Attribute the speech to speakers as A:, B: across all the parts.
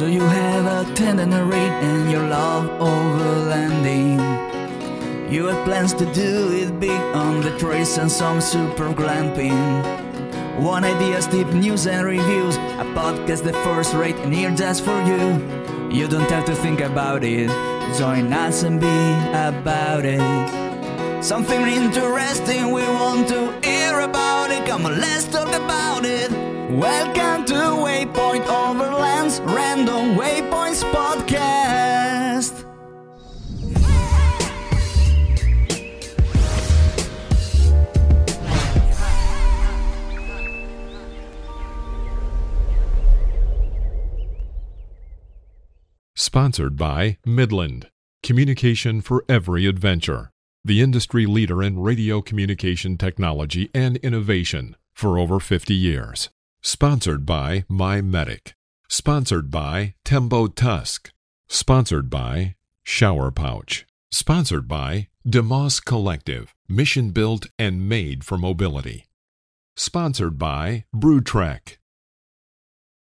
A: So you have a tender read and your love overlanding. You have plans to do it big on the trace and some super glamping. One idea, deep news and reviews. A podcast the first rate and here just for you. You don't have to think about it. Join us and be about it. Something interesting we want to hear about it. Come on, let's talk about it. Welcome to Waypoint Overlands Random Waypoints Podcast.
B: Sponsored by Midland, communication for every adventure, the industry leader in radio communication technology and innovation for over 50 years. Sponsored by MyMedic. Sponsored by Tembo Tusk. Sponsored by Shower Pouch. Sponsored by DeMoss Collective, mission built and made for mobility. Sponsored by BrewTrek.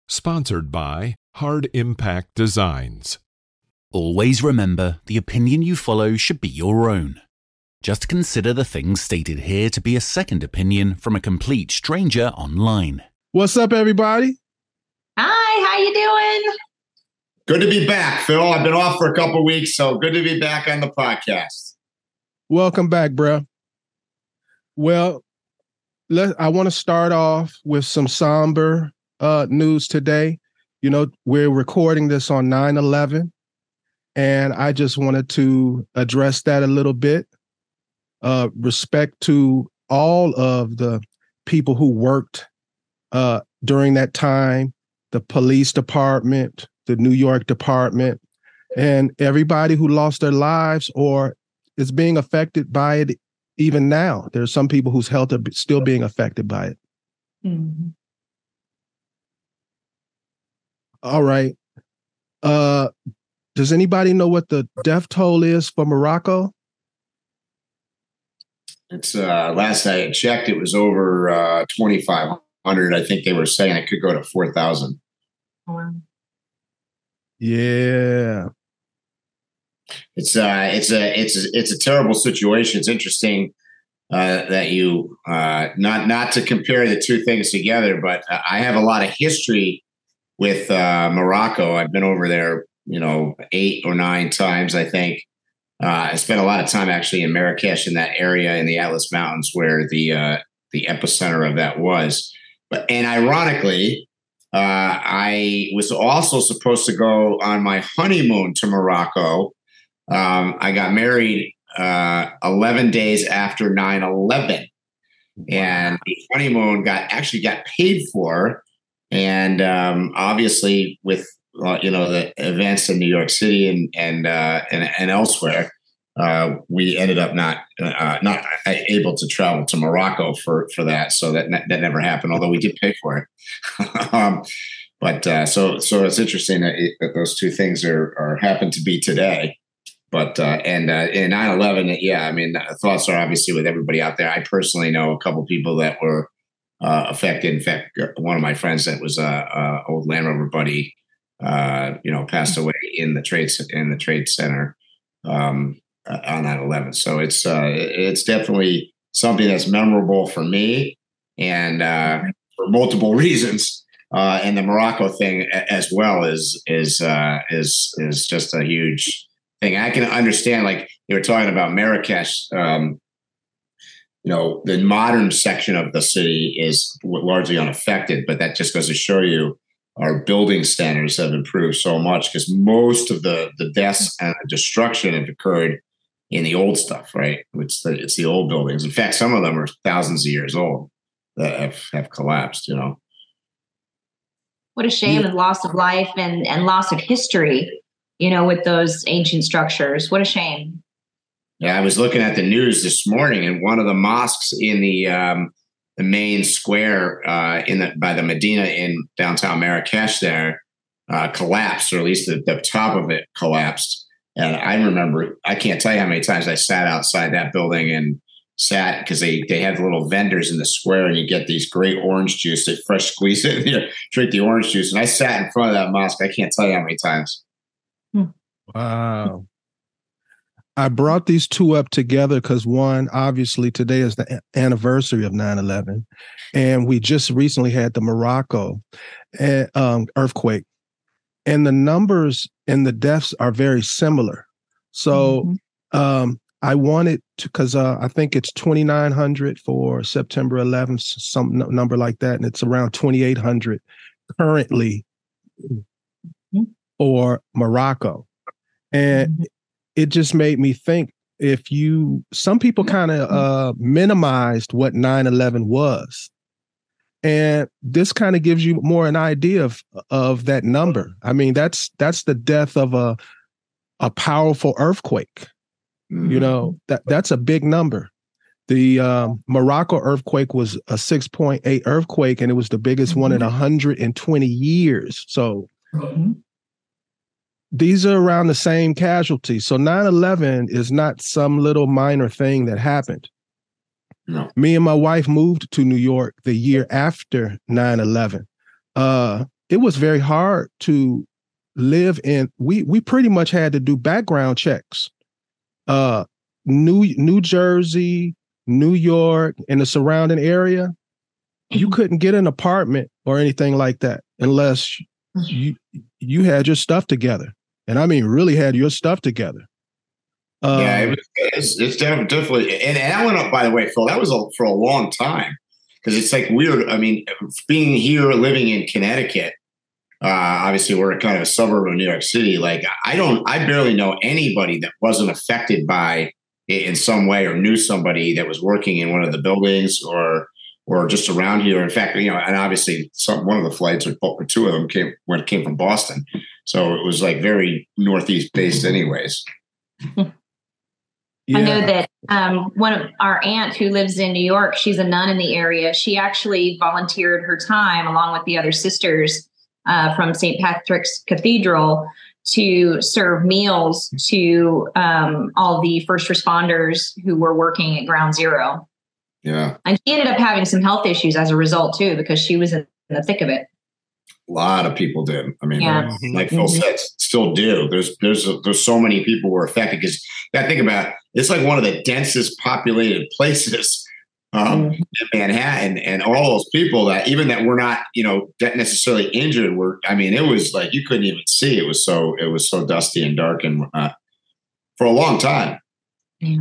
B: Sponsored by Hard Impact Designs.
C: Always remember the opinion you follow should be your own. Just consider the things stated here to be a second opinion from a complete stranger online.
D: What's up, everybody?
E: Hi, how you doing?
F: Good to be back, Phil. I've been off for a couple weeks, so good to be back on the podcast.
D: Welcome back, bro. Well, let I want to start off with some somber uh, news today. You know, we're recording this on 9 11, and I just wanted to address that a little bit. Uh, respect to all of the people who worked uh, during that time the police department, the New York department, and everybody who lost their lives or is being affected by it even now. There are some people whose health are still being affected by it. Mm-hmm. All right. Uh, does anybody know what the death toll is for Morocco?
F: It's uh, last I checked, it was over uh, 2,500. I think they were saying it could go to 4,000. Wow.
D: Yeah.
F: It's uh, it's a it's a, it's a terrible situation. It's interesting uh, that you uh, not not to compare the two things together, but I have a lot of history with uh, Morocco. I've been over there, you know, eight or nine times, I think. Uh, I spent a lot of time actually in Marrakesh in that area in the Atlas Mountains where the uh, the epicenter of that was. But and ironically, uh, I was also supposed to go on my honeymoon to Morocco. Um, I got married uh, 11 days after 9 11. And the honeymoon got actually got paid for. And um, obviously, with uh, you know the events in New York City and and uh, and, and elsewhere, uh, we ended up not uh, not able to travel to Morocco for for that. So that that never happened. Although we did pay for it. um, but uh, so so it's interesting that, it, that, those two things are are happen to be today. But uh, and uh, in 9-11, yeah, I mean, thoughts are obviously with everybody out there. I personally know a couple people that were uh, affected. In fact, one of my friends that was a, a old Land Rover buddy, you know, passed away in the trade in the trade center. Um, uh, on 9/11. So it's uh, it's definitely something that's memorable for me, and uh, for multiple reasons. Uh, and the Morocco thing as well is is uh, is is just a huge thing. I can understand, like you were talking about Marrakesh. Um, you know, the modern section of the city is largely unaffected, but that just goes to show you our building standards have improved so much because most of the the deaths and the destruction have occurred in the old stuff, right? It's the it's the old buildings. In fact, some of them are thousands of years old that have, have collapsed. You know,
E: what a shame yeah. and loss of life and and loss of history. You know, with those ancient structures, what a shame.
F: Yeah, I was looking at the news this morning, and one of the mosques in the um, the main square uh, in the by the Medina in downtown Marrakesh there uh, collapsed, or at least the, the top of it collapsed and I remember, I can't tell you how many times I sat outside that building and sat because they they the little vendors in the square, and you get these great orange juice. They fresh squeeze it, you drink the orange juice. And I sat in front of that mosque. I can't tell you how many times.
D: Wow. I brought these two up together because one, obviously, today is the anniversary of 9 11. And we just recently had the Morocco eh, um, earthquake. And the numbers and the deaths are very similar. So mm-hmm. um, I wanted to, because uh, I think it's 2,900 for September 11th, some number like that. And it's around 2,800 currently mm-hmm. for Morocco. And mm-hmm it just made me think if you some people kind of uh minimized what 9-11 was and this kind of gives you more an idea of of that number i mean that's that's the death of a a powerful earthquake mm-hmm. you know that that's a big number the um, morocco earthquake was a 6.8 earthquake and it was the biggest mm-hmm. one in 120 years so mm-hmm these are around the same casualties. So 9 11 is not some little minor thing that happened. No. Me and my wife moved to New York the year after 9 11. Uh, it was very hard to live in. We we pretty much had to do background checks. Uh, New New Jersey, New York, and the surrounding area, you mm-hmm. couldn't get an apartment or anything like that unless mm-hmm. you you had your stuff together and I mean really had your stuff together.
F: Um, yeah, it was, it's, it's definitely, and, that went up. By the way, Phil, that was a, for a long time because it's like weird. I mean, being here, living in Connecticut, uh, obviously we're kind of a suburb of New York City. Like I don't, I barely know anybody that wasn't affected by it in some way or knew somebody that was working in one of the buildings or or just around here. In fact, you know, and obviously some one of the flights or, or two of them came when it came from Boston. So it was like very Northeast based, anyways.
E: Yeah. I know that um, one of our aunt who lives in New York, she's a nun in the area. She actually volunteered her time along with the other sisters uh, from St. Patrick's Cathedral to serve meals to um, all the first responders who were working at Ground Zero.
F: Yeah.
E: And she ended up having some health issues as a result, too, because she was in the thick of it.
F: A lot of people did. I mean, yeah. like Phil mm-hmm. said, still do. There's there's there's so many people were affected because got to think about it's like one of the densest populated places um, mm-hmm. in Manhattan, and all those people that even that were not you know necessarily injured were. I mean, it was like you couldn't even see. It was so it was so dusty and dark and uh, for a long time.
D: Yeah.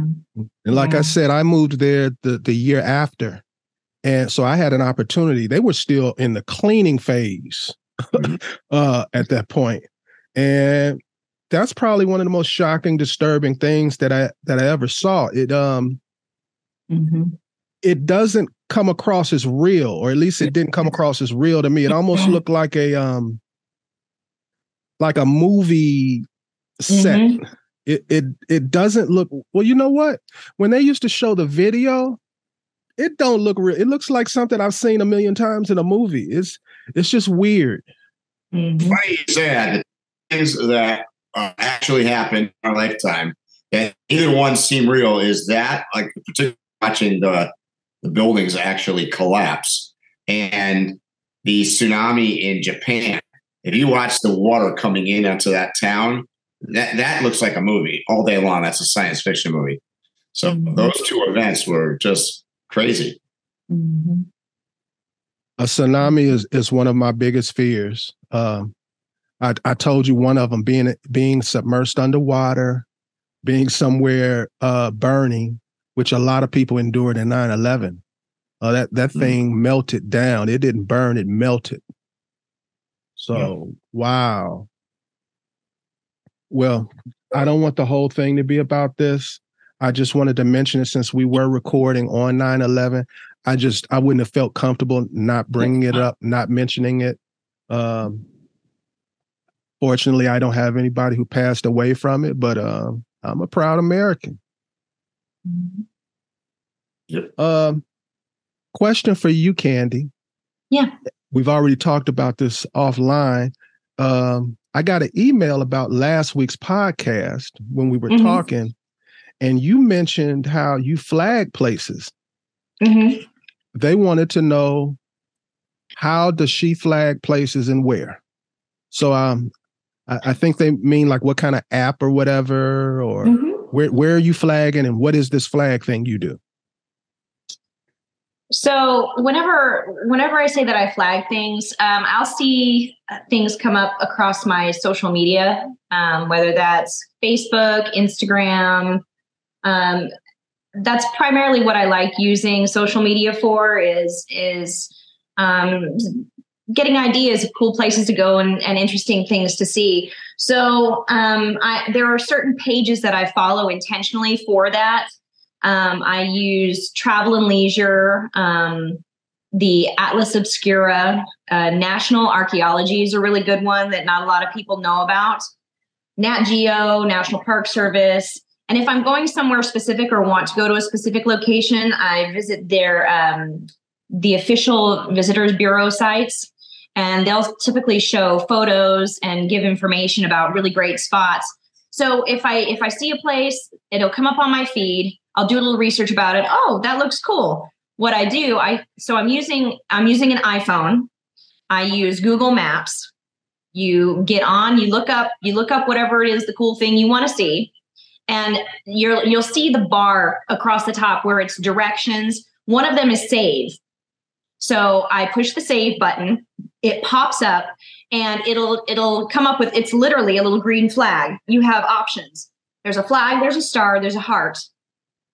D: And like yeah. I said, I moved there the the year after. And so I had an opportunity. They were still in the cleaning phase mm-hmm. uh, at that point. And that's probably one of the most shocking, disturbing things that I that I ever saw. It um mm-hmm. it doesn't come across as real, or at least it didn't come across as real to me. It almost looked like a um like a movie set. Mm-hmm. It it it doesn't look well, you know what? When they used to show the video, it don't look real. It looks like something I've seen a million times in a movie. It's it's just weird.
F: Mm-hmm. Funny you say that. The things that uh, actually happened in our lifetime, and either one seem real, is that like particularly watching the the buildings actually collapse and the tsunami in Japan. If you watch the water coming in onto that town, that that looks like a movie all day long. That's a science fiction movie. So mm-hmm. those two events were just crazy. Mm-hmm.
D: A tsunami is, is one of my biggest fears. Um, I, I told you one of them being being submerged underwater, being somewhere uh, burning, which a lot of people endured in 9-11. Uh, that that mm-hmm. thing melted down. It didn't burn; it melted. So yeah. wow. Well, I don't want the whole thing to be about this. I just wanted to mention it since we were recording on 9 11. I just, I wouldn't have felt comfortable not bringing it up, not mentioning it. Um, fortunately, I don't have anybody who passed away from it, but um, I'm a proud American.
F: Yep.
D: Um, question for you, Candi.
E: Yeah.
D: We've already talked about this offline. Um, I got an email about last week's podcast when we were mm-hmm. talking and you mentioned how you flag places.
E: Mm-hmm.
D: They wanted to know how does she flag places and where. So um, I, I think they mean like what kind of app or whatever, or
E: Mm-hmm.
D: where where are you flagging, and what is this flag thing you do?
E: So whenever whenever I say that I flag things, um, I'll see things come up across my social media, um, whether that's Facebook, Instagram. Um, that's primarily what I like using social media for is is um, getting ideas of cool places to go and, and interesting things to see. So um, I, there are certain pages that I follow intentionally for that. Um, I use Travel and Leisure, um, the Atlas Obscura, uh, National Archaeology is a really good one that not a lot of people know about. Nat Geo, National Park Service. And if I'm going somewhere specific or want to go to a specific location, I visit their um, the official Visitors Bureau sites, and they'll typically show photos and give information about really great spots. So if I if I see a place, it'll come up on my feed. I'll do a little research about it. Oh, that looks cool. What I do, I so I'm using I'm using an iPhone. I use Google Maps. You get on, you look up, you look up whatever it is the cool thing you want to see. And you're you'll see the bar across the top where it's directions. One of them is save. So I push the save button, it pops up and it'll it'll come up with it's literally a little green flag. You have options. There's a flag, there's a star, there's a heart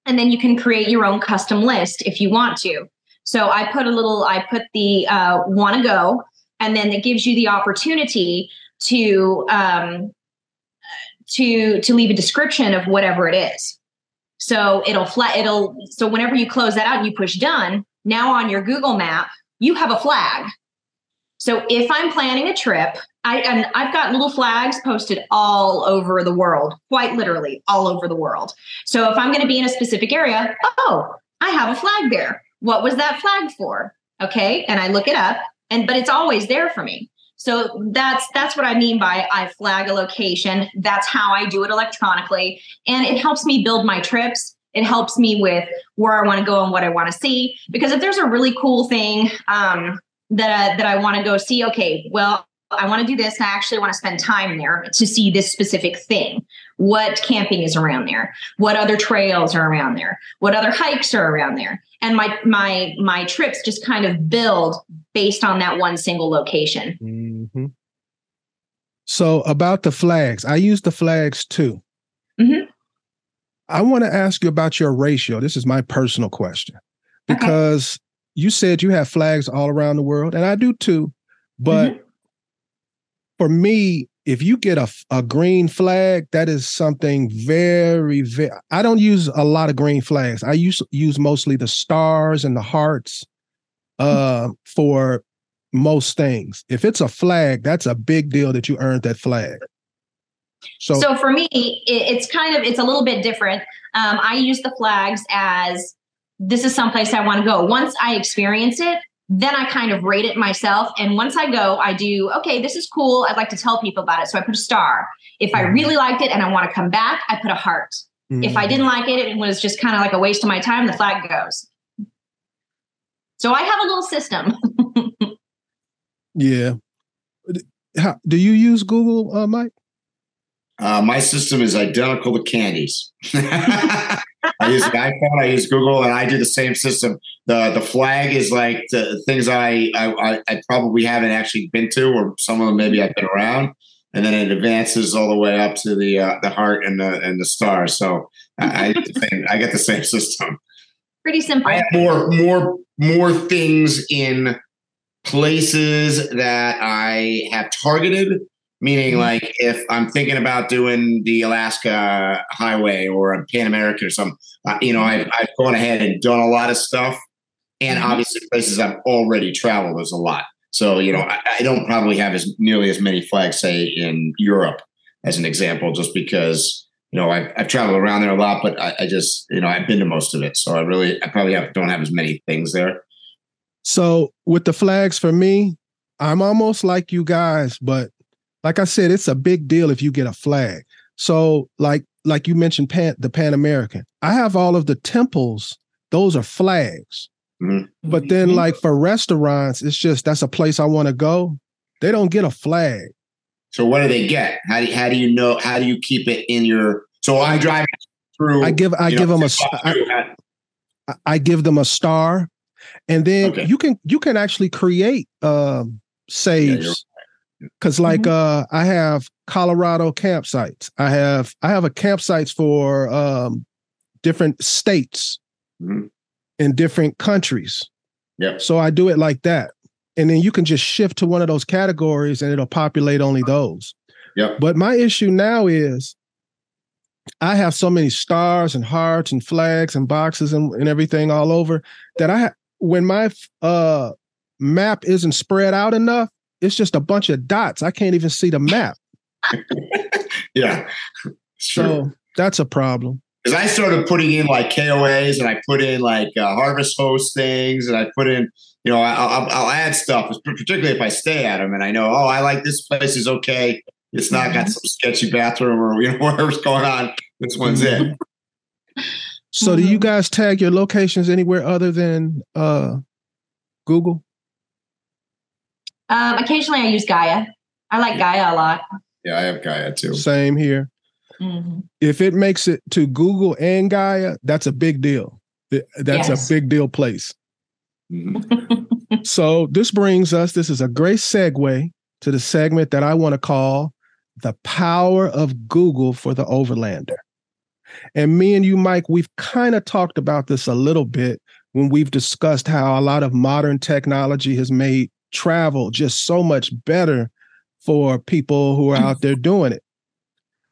E: and then you can create your own custom list if you want to so i put a little i put the uh, want to go and then it gives you the opportunity to um, to to leave a description of whatever it is so it'll flat it'll so whenever you close that out and you push done now on your google map you have a flag so if i'm planning a trip I, and I've got little flags posted all over the world, quite literally all over the world. So if I'm going to be in a specific area, oh, I have a flag there. What was that flag for? Okay, and I look it up, and but it's always there for me. So that's that's what I mean by I flag a location. That's how I do it electronically, and it helps me build my trips. It helps me with where I want to go and what I want to see. Because if there's a really cool thing um, that uh, that I want to go see, okay, well I want to do this. And I actually want to spend time there to see this specific thing. What camping is around there? What other trails are around there? What other hikes are around there? And my my my trips just kind of build based on that one single location.
D: Mm-hmm. So about the flags, I use the flags too.
E: Mm-hmm.
D: I want to ask you about your ratio. This is my personal question because. You said you have flags all around the world, and I do too. But mm-hmm for me, if you get a, a green flag, that is something very, very. I don't use a lot of green flags. I use use mostly the stars and the hearts uh, for most things. If it's a flag, that's a big deal that you earned that flag.
E: So, so for me, it, it's kind of it's a little bit different. Um, I use the flags as this is someplace I want to go. Once I experience it, then I kind of rate it myself. And once I go, I do, okay, this is cool. I'd like to tell people about it. So I put a star. If I really liked it and I want to come back, I put a heart. Mm-hmm. If I didn't like it, it was just kind of like a waste of my time, the flag goes. So I have a little system.
D: yeah. How, do you use Google, uh, Mike?
F: Uh, my system is identical to Candi's. I use the iPhone, I use Google, and I do the same system. the The flag is like the things I I, I probably haven't actually been to, or some of them maybe I've been around, and then it advances all the way up to the uh, the heart and the and the star. So I I get, the same, I get the same system.
E: Pretty simple.
F: I have more more more things in places that I have targeted Meaning, mm-hmm. like if I'm thinking about doing the Alaska Highway or a Pan American or something, uh, you know, I've, I've gone ahead and done a lot of stuff. And mm-hmm. obviously, places I've already traveled, there's a lot. So, you know, I, I, don't probably have as nearly as many flags, say, in Europe, as an example, just because, you know, I've, I've traveled around there a lot, but I, I just, you know, I've been to most of it. So I really, I probably have, don't have as many things there.
D: So with the flags for me, I'm almost like you guys, but like I said, it's a big deal if you get a flag. So, like, like you mentioned, Pan, the Pan American. I have all of the temples; those are flags. Mm-hmm. But then, mm-hmm. like for restaurants, it's just that's a place I want to go. They don't get a flag.
F: So what do they get? How do you, how do you know? How do you keep it in your? So I drive through.
D: I give I give know, them a. I, I give them a star, and then okay. you can you can actually create uh, saves because like mm-hmm. uh, I have Colorado campsites. I have I have a campsites for um, different states mm-hmm. in different countries.
F: Yeah.
D: So I do it like that. And then you can just shift to one of those categories and it'll populate only those.
F: Yeah.
D: But my issue now is I have so many stars and hearts and flags and boxes and, and everything all over that I when my uh map isn't spread out enough, it's just a bunch of dots. I can't even see the map.
F: yeah.
D: So that's a problem.
F: Because I started putting in like KOAs and I put in like uh, harvest host things and I put in, you know, I'll, I'll add stuff, particularly if I stay at them and I know, oh, I like this place is okay. It's not got mm-hmm. some sketchy bathroom or you know whatever's going on. This one's it.
D: So, do you mm-hmm. guys tag your locations anywhere other than uh, Google?
E: Um, occasionally, I use Gaia. I like Gaia a lot.
F: Yeah, I have Gaia too.
D: Same here. Mm-hmm. If it makes it to Google and Gaia, that's a big deal. That's yes. a big deal place. Mm-hmm. so this brings us. This is a great segue to the segment that I want to call "The Power of Google for the Overlander." And me and you, Mike, we've kind of talked about this a little bit when we've discussed how a lot of modern technology has made travel just so much better for people who are out there doing it.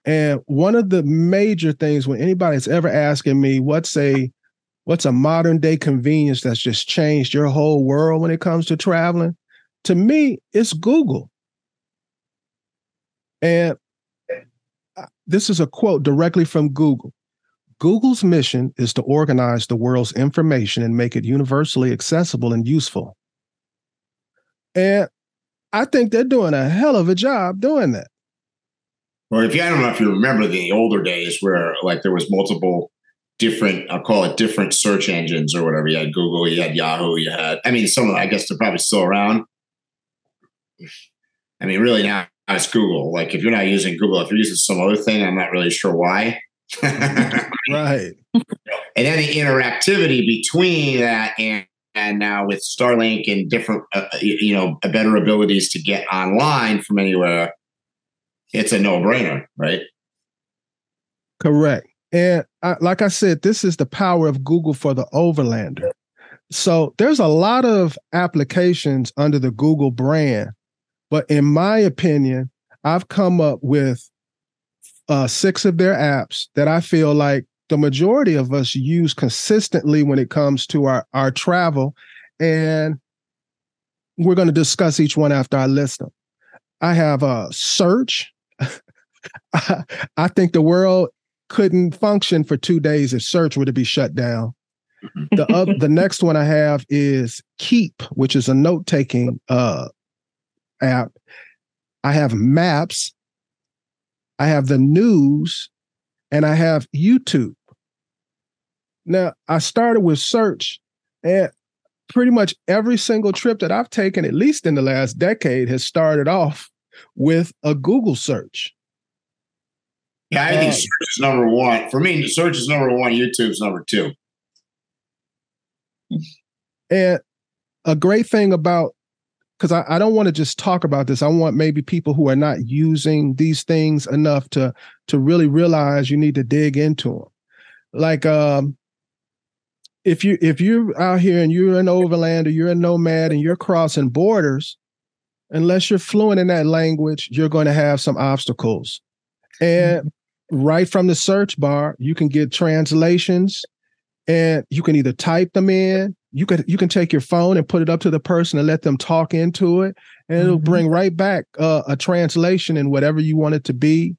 D: And one of the major things when anybody's ever asking me what's a what's a modern day convenience that's just changed your whole world when it comes to traveling, to me, it's Google. And this is a quote directly from Google. Google's mission is to organize the world's information and make it universally accessible and useful. And I think they're doing a hell of a job doing that.
F: Well, if you, I don't know if you remember the older days where like there was multiple different, I'll call it different search engines or whatever. You had Google, you had Yahoo, you had, I mean, some of them, I guess they're probably still around. I mean, really now it's Google. Like if you're not using Google, if you're using some other thing, I'm not really sure why.
D: right.
F: And then the interactivity between that and and now with Starlink and different, uh, uh you know, better abilities to get online from anywhere, it's a no-brainer, right?
D: Correct. And I, like I said, this is the power of Google for the overlander. So there's a lot of applications under the Google brand, but in my opinion, I've come up with uh, six of their apps that I feel like the majority of us use consistently when it comes to our, our travel. And we're going to discuss each one after I list them. I have a search. I, think the world couldn't function for two days if search were to be shut down. The uh, the next one I have is Keep, which is a note taking uh, app. I have Maps. I have the news, and I have YouTube. Now, I started with search, and pretty much every single trip that I've taken, at least in the last decade, has started off with a Google search.
F: Yeah, I think search is number one. For me, search is number one, YouTube's number two.
D: And a great thing about because I, I don't want to just talk about this. I want maybe people who are not using these things enough to to really realize you need to dig into them. Like um if you if you're out here and you're an overlander, you're a nomad and you're crossing borders, unless you're fluent in that language, you're going to have some obstacles. And mm-hmm. right from the search bar, you can get translations and you can either type them in you can you can take your phone and put it up to the person and let them talk into it and it'll mm-hmm. bring right back uh, a translation in whatever you want it to be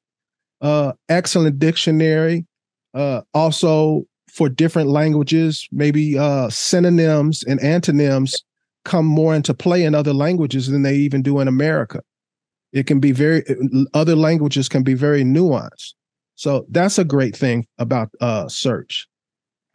D: uh, excellent dictionary uh, also for different languages maybe uh, synonyms and antonyms come more into play in other languages than they even do in america it can be very other languages can be very nuanced So that's a great thing about uh, search.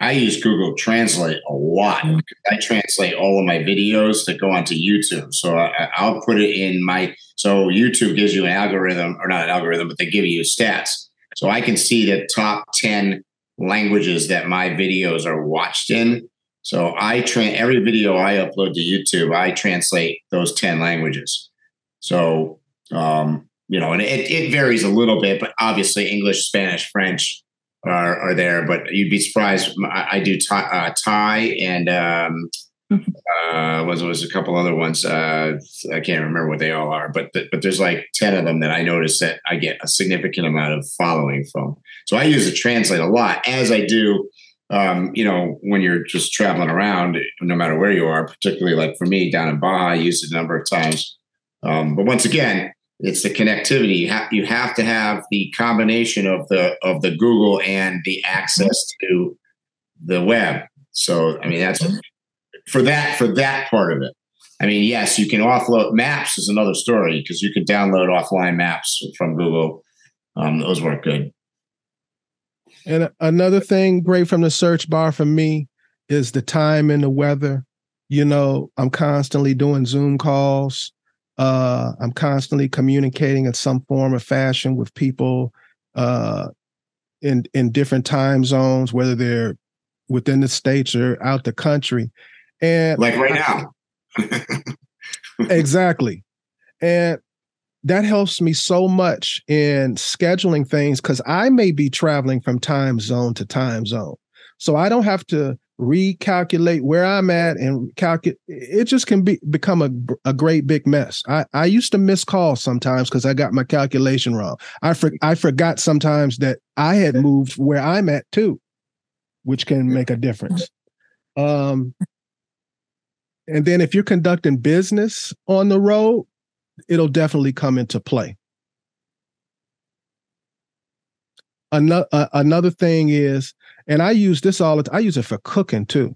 F: I use Google Translate a lot. Mm. I translate all of my videos that go onto YouTube. So I, will put it in my. So YouTube gives you an algorithm, or not an algorithm, but they give you stats. So I can see the top ten languages that my videos are watched in. So I train every video I upload to YouTube. I translate those ten languages. So um, you know, and it, it varies a little bit, but obviously English, Spanish, French are, are there. But you'd be surprised. I, I do Thai, uh, Thai and um, uh, was was a couple other ones. Uh, I can't remember what they all are, but but there's like ten of them that I notice that I get a significant amount of following from. So I use it translate a lot, as I do. Um, you know, when you're just traveling around, no matter where you are, particularly like for me down in Baja, I used it a number of times. Um, but once again, it's the connectivity. You have, you have to have the combination of the of the Google and the access to the web. So I mean that's for that for that part of it. I mean, yes, you can offload maps is another story because you can download offline maps from Google. Um, those work good.
D: And another thing great from the search bar for me is the time and the weather. You know, I'm constantly doing Zoom calls. Uh, I'm constantly communicating in some form or fashion with people uh, in in different time zones, whether they're within the states or out the country. And
F: like right
D: now. exactly. And that helps me so much in scheduling things because I may be traveling from time zone to time zone. So I don't have to recalculate where I'm at and calculate. It just can be become a, a great big mess. I, I used to miss calls sometimes because I got my calculation wrong. I for, I forgot sometimes that I had moved where I'm at too, which can make a difference. Um, and then if you're conducting business on the road, it'll definitely come into play. Another uh, another thing is and I use this all the time. I use it for cooking too.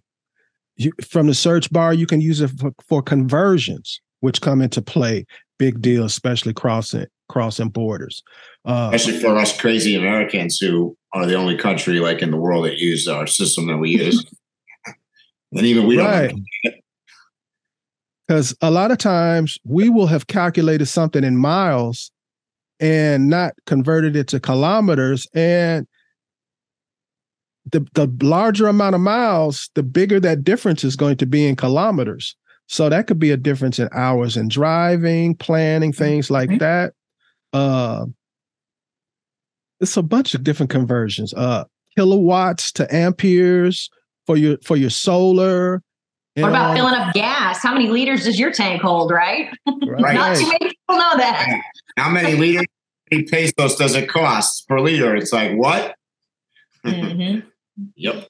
D: You, from the search bar, you can use it for, for conversions, which come into play. Big deal, especially crossing crossing borders.
F: Uh, especially for us crazy Americans who are the only country like in the world that use our system that we use. and even we right. don't.
D: Because a lot of times we will have calculated something in miles and not converted it to kilometers. And the, the larger amount of miles, the bigger that difference is going to be in kilometers. So that could be a difference in hours in driving, planning, things like mm-hmm. that. Uh, it's a bunch of different conversions. Uh, kilowatts to amperes for your for your solar.
E: What about filling up gas? How many liters does your tank hold? Right. right. Not too many people know that.
F: How many liters? How many pesos does it cost per liter? It's like what? Mm-hmm. Yep.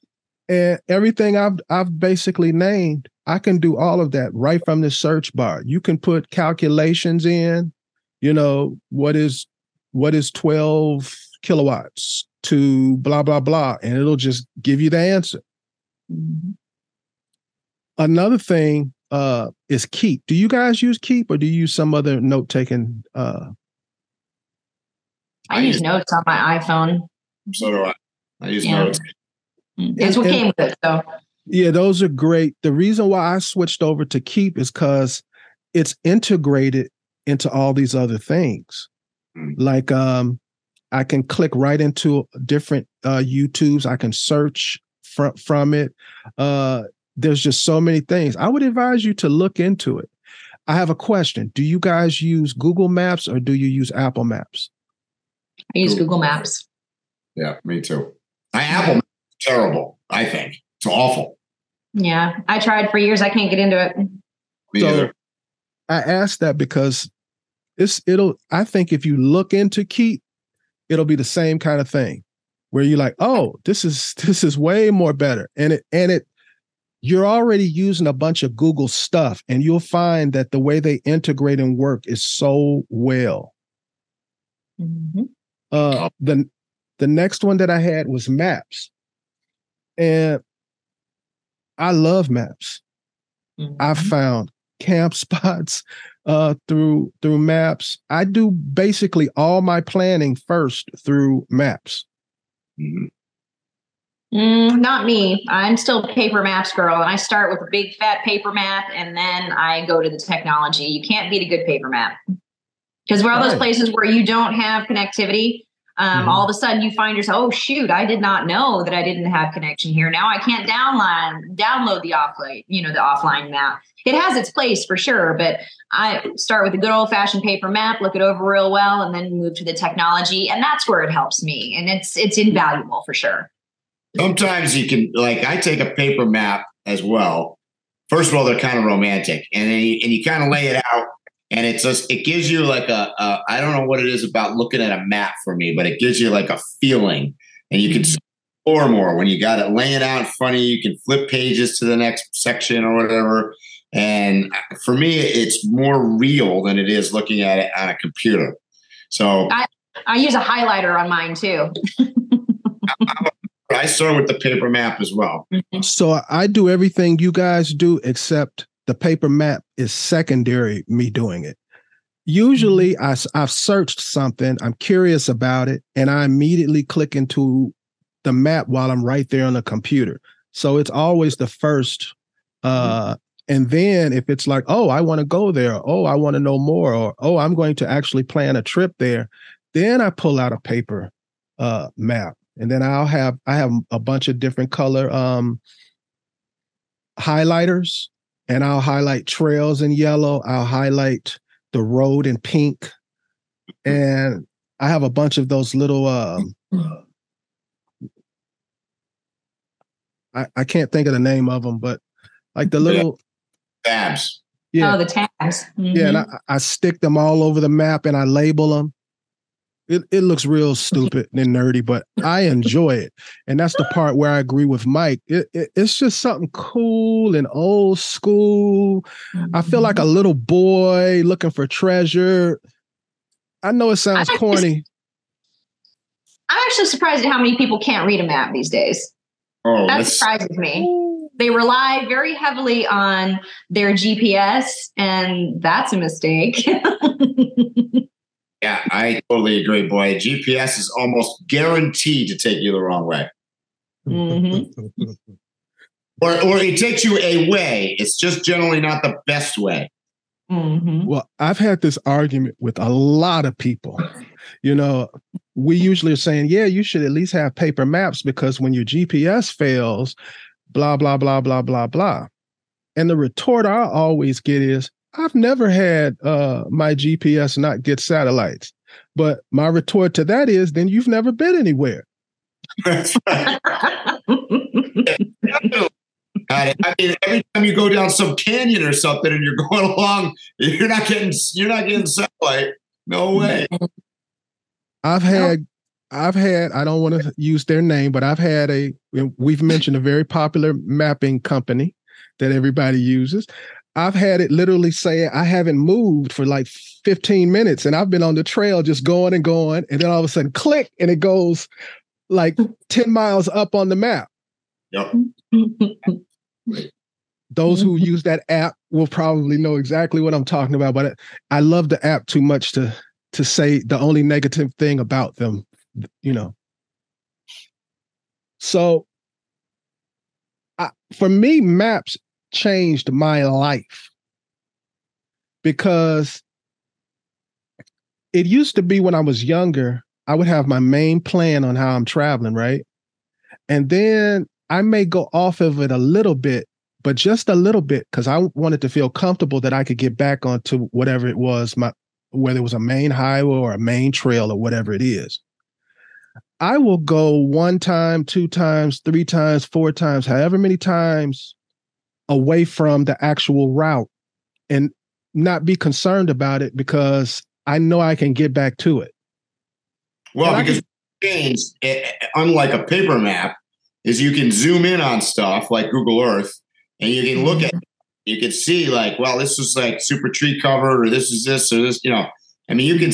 D: And everything I've I've basically named, I can do all of that right from the search bar. You can put calculations in, you know, what is what is 12 kilowatts to blah blah blah and it'll just give you the answer. Mm-hmm. Another thing uh is Keep. Do you guys use Keep or do you use some other note taking uh
E: I use notes on my iPhone.
F: So do I. I use yeah. notes.
E: That's what came with it. So
D: yeah, those are great. The reason why I switched over to Keep is because it's integrated into all these other things. Mm. Like um, I can click right into different uh, YouTubes. I can search from from it. Uh, there's just so many things. I would advise you to look into it. I have a question. Do you guys use Google Maps or do you use Apple Maps?
E: I use Google Maps.
F: Yeah, me too. I Apple terrible. I think it's awful.
E: Yeah, I tried for years. I can't get into it.
F: Me so either.
D: I asked that because it's it'll. I think if you look into Keep, it'll be the same kind of thing where you're like, oh, this is this is way more better, and it and it you're already using a bunch of Google stuff, and you'll find that the way they integrate and work is so well. Mm-hmm. Uh, the the next one that I had was Maps. And I love maps. Mm-hmm. I've found camp spots. uh, through through maps. I do basically all my planning first through maps.
E: Mm-hmm. Mm, not me. I'm still paper maps girl, and I start with a big fat paper map, and then I go to the technology. You can't beat a good paper map because we're all those places where you don't have connectivity. Um, mm-hmm. All of a sudden, you find yourself, oh shoot, I did not know that I didn't have connection here. Now I can't download download the offline, you know, the offline map. It has its place for sure, but I start with a good old fashioned paper map, look it over real well, and then move to the technology, and that's where it helps me, and it's it's invaluable for sure.
F: Sometimes you can like I take a paper map as well. First of all, they're kind of romantic, and then you, and you kind of lay it out and it's just it gives you like a a I don't know what it is about looking at a map for me, but it gives you like a feeling, and you can mm-hmm. explore more when you got it laying out in front of you. You can flip pages to the next section or whatever. And for me, it's more real than it is looking at it on a computer. So
E: I, I use a highlighter on mine too.
F: I start with the paper map as well.
D: Mm-hmm. So I do everything you guys do except the paper map is secondary me doing it. Usually mm-hmm. I, i've searched something i'm curious about it and i immediately click into the map while i'm right there on the computer. So it's always the first uh mm-hmm. and then if it's like oh i want to go there. Oh i want to know more or oh i'm going to actually plan a trip there then i pull out a paper uh map. And then i'll have i have a bunch of different color um highlighters and I'll highlight trails in yellow. I'll highlight the road in pink. And I have a bunch of those little um I, I can't think of the name of them, but like the little
F: tabs.
E: Yeah. Oh, the tabs.
D: Mm-hmm. Yeah, and mm-hmm. I, I stick them all over the map and I label them it, it looks real stupid and nerdy, but I enjoy it. And that's the part where I agree with Mike. It, it, it's just something cool and old school. I feel like a mm-hmm. little boy looking for treasure. I know it sounds corny.
E: I'm actually surprised at how many people can't read a map these days. Oh, that surprises me. They rely very heavily on their GPS, and that's a mistake.
F: Yeah, I totally agree, boy. GPS is almost guaranteed to take you the wrong way. Mm-hmm. or, or it takes you a way. It's just generally not the best way.
D: Mm-hmm. Well, I've had this argument with a lot of people. You know, we usually are saying, yeah, you should at least have paper maps because when your GPS fails, blah, blah, blah, blah, blah, blah. And the retort I always get is, I've never had uh, my GPS not get satellites. But my retort to that is, then you've never been anywhere.
F: I mean, every time you go down some canyon or something and you're going along, you're not getting you're not getting satellite. No way.
D: I've had I've had I don't want to use their name, but I've had a we've mentioned a very popular mapping company that everybody uses. I've had it literally say I haven't moved for like 15 minutes and I've been on the trail just going and going. And then all of a sudden, click, and it goes like 10 miles up on the map.
F: Yep.
D: Those who use that app will probably know exactly what I'm talking about, but I love the app too much to to say the only negative thing about them, you know. So I, for me, maps changed my life because it used to be when I was younger, I would have my main plan on how I'm traveling, right? And then I may go off of it a little bit, but just a little bit, because I wanted to feel comfortable that I could get back onto whatever it was, my whether it was a main highway or a main trail or whatever it is. I will go one time, two times, three times, four times, however many times away from the actual route and not be concerned about it because I know I can get back to it.
F: Well, and because change, eh, eh, unlike a paper map, is you can zoom in on stuff like Google Earth and you can look at it. You can see like, well, this is like super tree covered, or this is this, or this, you know. I mean, you can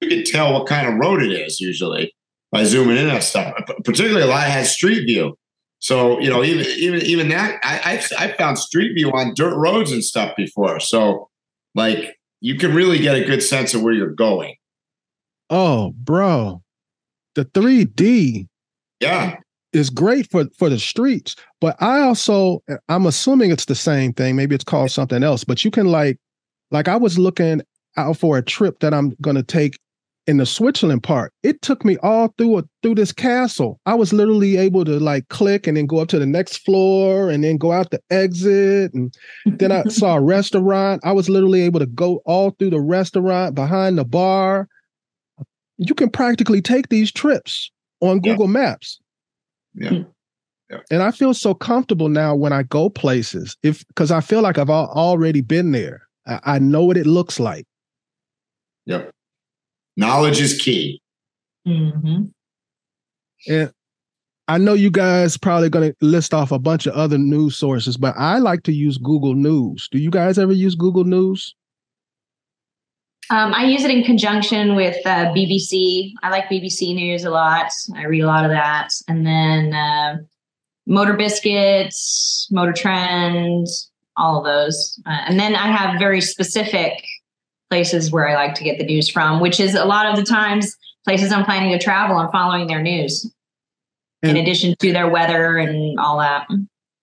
F: you can tell what kind of road it is usually by zooming in on stuff. Particularly, a lot has street view. So you know, even even even that, I I, I found Street View on dirt roads and stuff before. So like you can really get a good sense of where you're going.
D: Oh, bro, the 3D.
F: Yeah.
D: Is great for for the streets, but I also I'm assuming it's the same thing. Maybe it's called something else, but you can like like I was looking out for a trip that I'm going to take in the Switzerland part, it took me all through a, through this castle. I was literally able to like click and then go up to the next floor and then go out the exit. And then I saw a restaurant. I was literally able to go all through the restaurant behind the bar. You can practically take these trips on Google yeah. Maps.
F: Yeah. Hmm.
D: yeah. And I feel so comfortable now when I go places, if because I feel like I've already been there. I, I know what it looks like.
F: Yep. Knowledge is key.
E: Mm-hmm.
D: And I know you guys probably going to list off a bunch of other news sources, but I like to use Google News. Do you guys ever use Google News?
E: Um, I use it in conjunction with uh, BBC. I like BBC News a lot. I read a lot of that. And then uh, Motor Biscuits, Motor Trend, all of those. Uh, and then I have very specific places where I like to get the news from, which is a lot of the times places I'm planning to travel and following their news, and in addition to their weather and all that.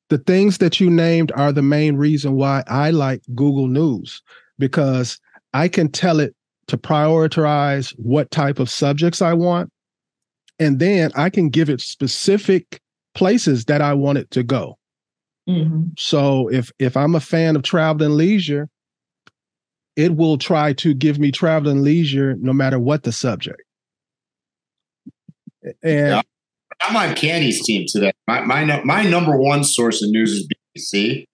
D: The things that you named are the main reason why I like Google News because I can tell it to prioritize what type of subjects I want. And then I can give it specific places that I want it to go.
E: Mm-hmm.
D: So if if I'm a fan of travel and leisure, it will try to give me travel and leisure no matter what the subject. And yeah.
F: I'm on Candi's team today. My, my my number one source of news is BBC.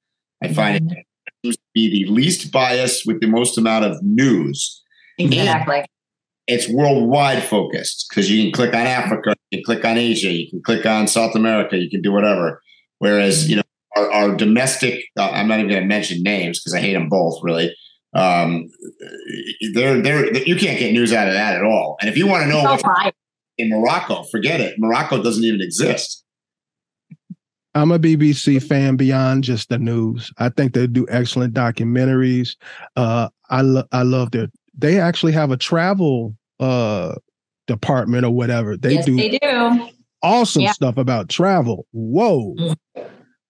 F: I find mm-hmm. it seems to be the least biased with the most amount of news.
E: Exactly. And
F: it's worldwide focused because you can click on Africa, you can click on Asia, you can click on South America, you can do whatever. Whereas, you know, our, our domestic, uh, I'm not even going to mention names because I hate them both really um, they're, they're, you can't get news out of that at all. And if you want to know what's in Morocco, forget it. Morocco doesn't even exist.
D: I'm a BBC fan beyond just the news. I think they do excellent documentaries. Uh, I lo- I love their. They actually have a travel uh, department or whatever. They
E: yes,
D: do.
E: They do
D: awesome yeah. stuff about travel. Whoa! Mm-hmm.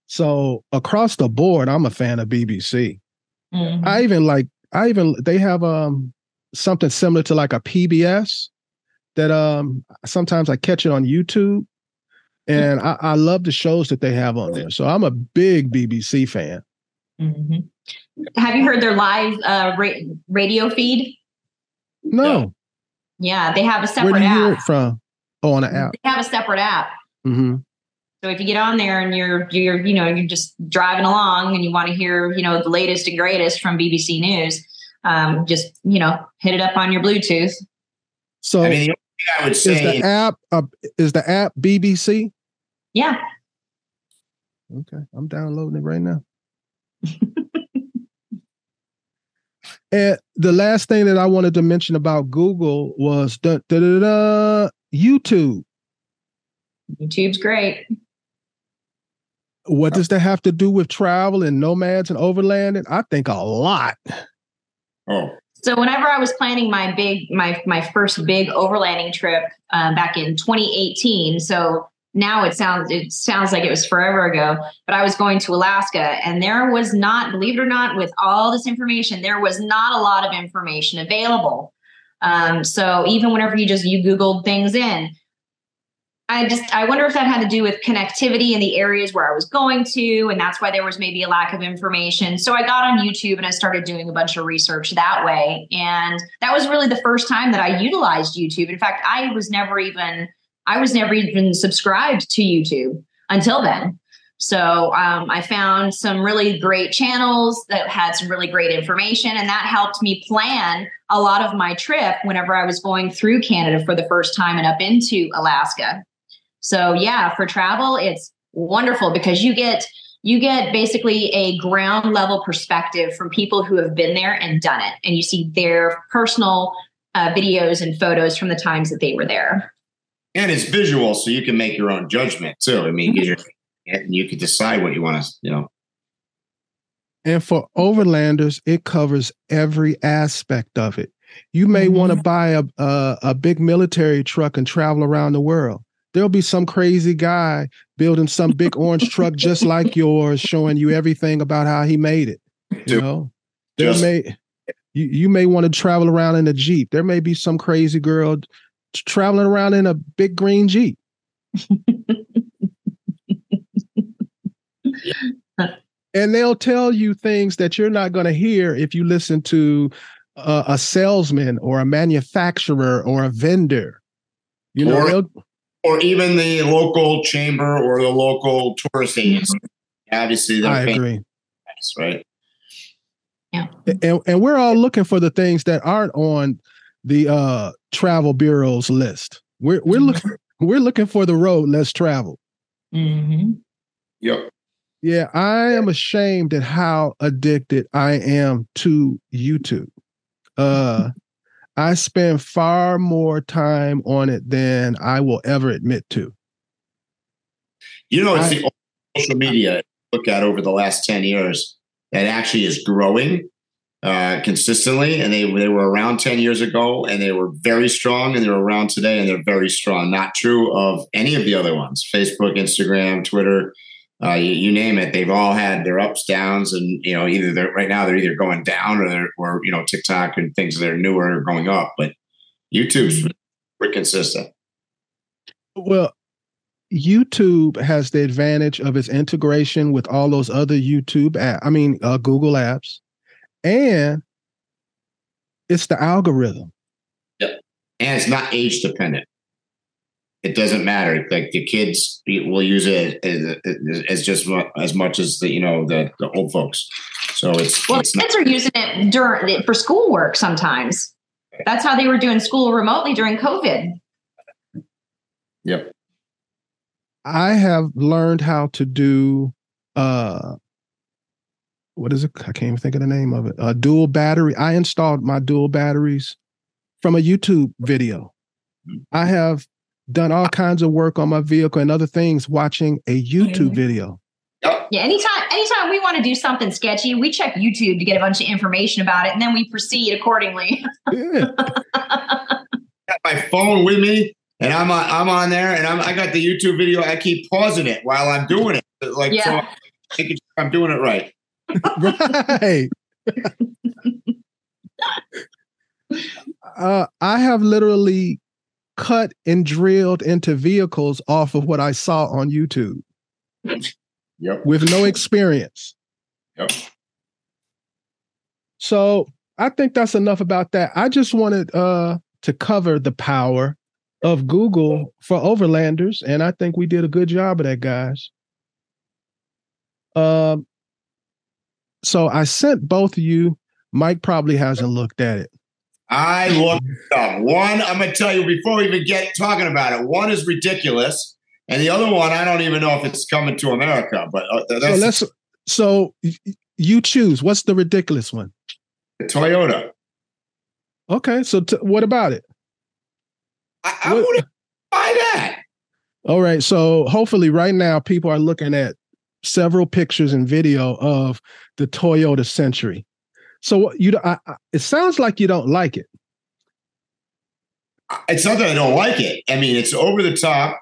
D: So across the board, I'm a fan of BBC.
E: Mm-hmm.
D: I even like I even they have um something similar to like a PBS that um sometimes I catch it on YouTube and I, I love the shows that they have on there. So I'm a big BBC fan.
E: Mm-hmm. Have you heard their live uh, ra- radio feed?
D: No.
E: Yeah, they have a separate
D: Where do you
E: app.
D: hear it from? Oh, on an app.
E: They have a separate app.
D: Mm-hmm.
E: So if you get on there and you're you're you know you're just driving along and you want to hear you know the latest and greatest from BBC News, um, just you know hit it up on your Bluetooth.
D: So
F: I mean, I would say
D: is the app uh, is the app BBC?
E: Yeah.
D: Okay, I'm downloading it right now. and the last thing that I wanted to mention about Google was da, da, da, da, YouTube.
E: YouTube's great.
D: What does that have to do with travel and nomads and overlanding? I think a lot.
F: Oh.
E: So whenever I was planning my big my my first big overlanding trip uh, back in 2018, so now it sounds it sounds like it was forever ago, but I was going to Alaska and there was not, believe it or not, with all this information, there was not a lot of information available. Um, so even whenever you just you Googled things in, I just I wonder if that had to do with connectivity in the areas where I was going to, and that's why there was maybe a lack of information. So I got on YouTube and I started doing a bunch of research that way, and that was really the first time that I utilized YouTube. In fact, I was never even I was never even subscribed to YouTube until then. So um, I found some really great channels that had some really great information, and that helped me plan a lot of my trip whenever I was going through Canada for the first time and up into Alaska. So yeah, for travel, it's wonderful because you get you get basically a ground level perspective from people who have been there and done it, and you see their personal uh, videos and photos from the times that they were there.
F: And it's visual, so you can make your own judgment too. I mean, mm-hmm. and you can decide what you want to, you know.
D: And for overlanders, it covers every aspect of it. You may mm-hmm. want to buy a, a, a big military truck and travel around the world. There'll be some crazy guy building some big orange truck just like yours, showing you everything about how he made it. You know, there just, may you, you may want to travel around in a jeep. There may be some crazy girl traveling around in a big green jeep. and they'll tell you things that you're not going to hear if you listen to a, a, salesman or a manufacturer or a vendor. You know,
F: or, or even the local chamber or the local tourist agency. Obviously,
D: I agree.
F: right?
E: Yeah.
D: And, and we're all looking for the things that aren't on the uh, travel bureau's list. We're we're mm-hmm. looking we're looking for the road less traveled.
E: Mm-hmm.
F: Yep.
D: Yeah, I am ashamed at how addicted I am to YouTube. Uh I spend far more time on it than I will ever admit to.
F: You know, it's I, the social media look at over the last 10 years that actually is growing uh, consistently. And they, they were around 10 years ago and they were very strong and they're around today and they're very strong. Not true of any of the other ones Facebook, Instagram, Twitter uh, you, you, name it. They've all had their ups, downs, and you know either they're right now they're either going down or they're or you know TikTok and things that are newer are going up. But YouTube's mm-hmm. pretty consistent.
D: Well, YouTube has the advantage of its integration with all those other YouTube, app, I mean uh, Google apps, and it's the algorithm.
F: Yep, and it's not age dependent it doesn't matter. Like the kids will use it as, as just as much as the you know the, the old folks. So it's
E: well,
F: it's
E: kids not- are using it during for schoolwork sometimes. That's how they were doing school remotely during COVID.
F: Yep.
D: I have learned how to do uh what is it? I can't even think of the name of it. A dual battery. I installed my dual batteries from a YouTube video. I have done all kinds of work on my vehicle and other things watching a YouTube mm-hmm. video.
E: Yeah, anytime anytime we want to do something sketchy, we check YouTube to get a bunch of information about it and then we proceed accordingly.
F: yeah. got my phone with me and I'm on, I'm on there and I'm I got the YouTube video. I keep pausing it while I'm doing it. Like yeah. so I'm doing it right.
D: right. uh, I have literally cut and drilled into vehicles off of what I saw on YouTube.
F: Yep.
D: With no experience.
F: Yep.
D: So I think that's enough about that. I just wanted uh, to cover the power of Google for overlanders, and I think we did a good job of that, guys. Um, so I sent both of you. Mike probably hasn't looked at it.
F: I looked up. One, I'm going to tell you before we even get talking about it. One is ridiculous, and the other one, I don't even know if it's coming to America. But uh,
D: so let's. So you choose. What's the ridiculous one?
F: Toyota.
D: Okay, so t- what about it?
F: I, I want to buy that.
D: All right, so hopefully, right now, people are looking at several pictures and video of the Toyota Century. So you, I, I, it sounds like you don't like it.
F: It's not that I don't like it. I mean, it's over the top,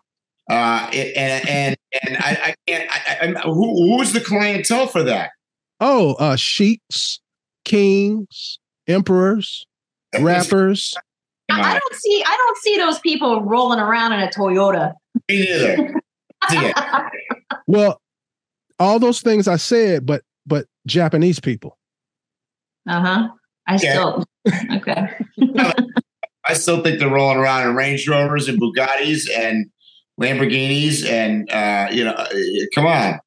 F: uh, and and and I, I can't. I, who who's the clientele for that?
D: Oh, uh, sheiks, kings, emperors, rappers.
E: I don't see. I don't see those people rolling around in a Toyota.
F: Me neither.
D: well, all those things I said, but but Japanese people.
E: Uh huh. I still okay.
F: I still think they're rolling around in Range Rovers and Bugattis and Lamborghinis and uh, you know, uh, come on.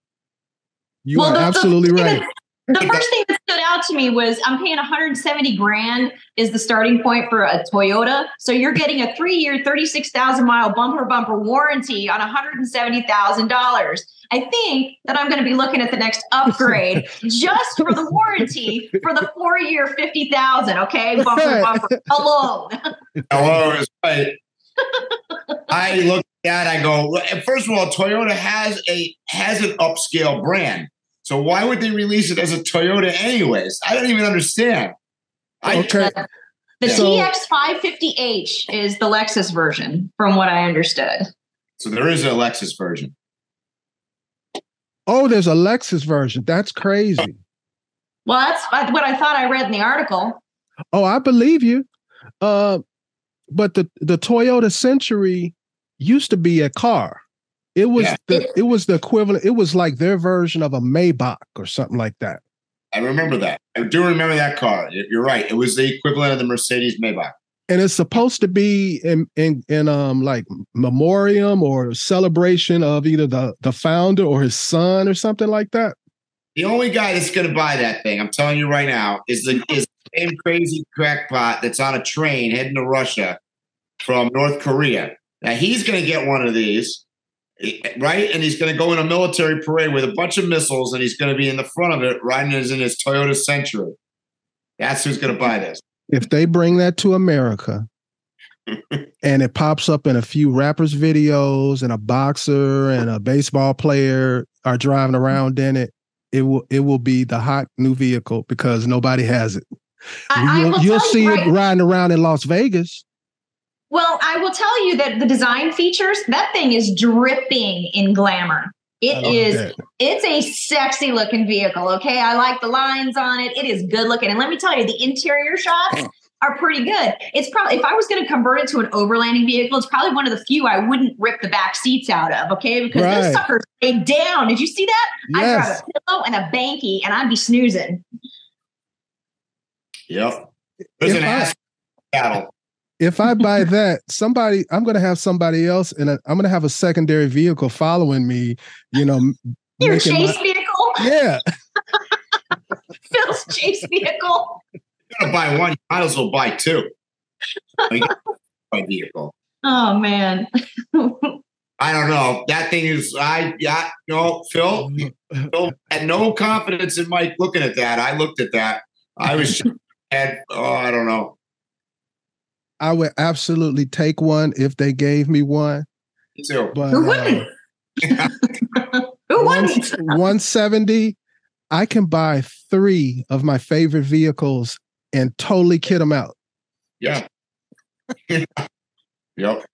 D: You well, are the, absolutely the, right.
E: The first thing that stood out to me was I'm paying 170 grand is the starting point for a Toyota. So you're getting a three year, 36,000 mile bumper bumper warranty on $170,000. I think that I'm going to be looking at the next upgrade just for the warranty for the four year 50,000. Okay. Bumper bumper alone.
F: Hello right. I look at that. I go, first of all, Toyota has a has an upscale brand. So why would they release it as a Toyota anyways? I don't even understand.
D: I, okay.
E: The so, TX550H is the Lexus version, from what I understood.
F: So there is a Lexus version.
D: Oh, there's a Lexus version. That's crazy.
E: Well, that's what I thought I read in the article.
D: Oh, I believe you. Uh, but the the Toyota Century used to be a car. It was yeah. the it was the equivalent. It was like their version of a Maybach or something like that.
F: I remember that. I do remember that car. You're right. It was the equivalent of the Mercedes Maybach.
D: And it's supposed to be in in, in um like memoriam or celebration of either the the founder or his son or something like that.
F: The only guy that's going to buy that thing, I'm telling you right now, is the is the same crazy crackpot that's on a train heading to Russia from North Korea. Now he's going to get one of these right? And he's going to go in a military parade with a bunch of missiles, and he's going to be in the front of it, riding as in his Toyota Century. That's who's going to buy this.
D: If they bring that to America, and it pops up in a few rappers' videos, and a boxer and a baseball player are driving around in it, it will it will be the hot new vehicle because nobody has it. I, you'll, you'll see right. it riding around in Las Vegas.
E: Well, I will tell you that the design features, that thing is dripping in glamour. It is, that. it's a sexy looking vehicle. Okay. I like the lines on it. It is good looking. And let me tell you, the interior shots are pretty good. It's probably, if I was going to convert it to an overlanding vehicle, it's probably one of the few I wouldn't rip the back seats out of. Okay. Because right. those suckers stay down. Did you see that? Yes. I grab a pillow and a banky and I'd be snoozing.
F: Yep. There's if an ass cattle
D: if I buy that, somebody, I'm going to have somebody else, and I'm going to have a secondary vehicle following me. You know,
E: your chase my, vehicle.
D: Yeah,
E: Phil's chase vehicle.
F: You gotta buy one. You might as well buy two. My vehicle.
E: Oh man.
F: I don't know. That thing is, I, yeah, no, Phil, Phil had no confidence in Mike looking at that. I looked at that. I was, at, oh, I don't know.
D: I would absolutely take one if they gave me one.
F: Too.
E: But, Who wouldn't? Uh, Who wouldn't?
D: 170. I can buy three of my favorite vehicles and totally kid them out.
F: Yeah. yep.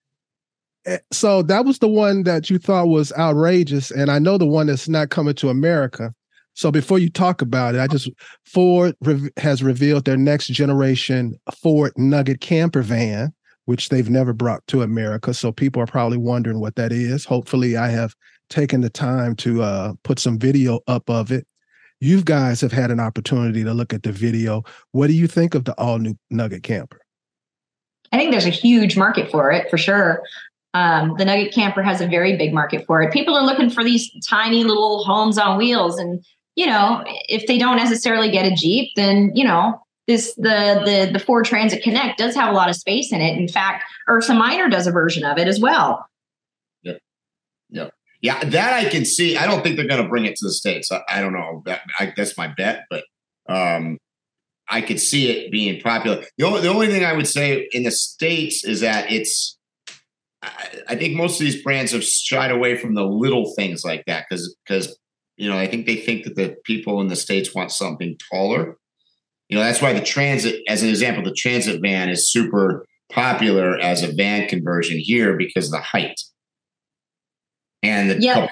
D: Eh, so that was the one that you thought was outrageous. And I know the one that's not coming to America. So before you talk about it, I just Ford re- has revealed their next generation Ford Nugget camper van, which they've never brought to America. So people are probably wondering what that is. Hopefully, I have taken the time to uh, put some video up of it. You guys have had an opportunity to look at the video. What do you think of the all new Nugget camper?
E: I think there's a huge market for it for sure. Um, the Nugget camper has a very big market for it. People are looking for these tiny little homes on wheels, and you know, if they don't necessarily get a Jeep, then, you know, this the the the Ford Transit Connect does have a lot of space in it. In fact, Ursa Minor does a version of it as well.
F: Yep. Yep. Yeah, that I can see. I don't think they're going to bring it to the states. I, I don't know. That, I, that's my bet, but um, I could see it being popular. The only, the only thing I would say in the states is that it's. I, I think most of these brands have shied away from the little things like that because because you know, I think they think that the people in the states want something taller. You know, that's why the transit, as an example, the transit van is super popular as a van conversion here because of the height. And the
E: yeah.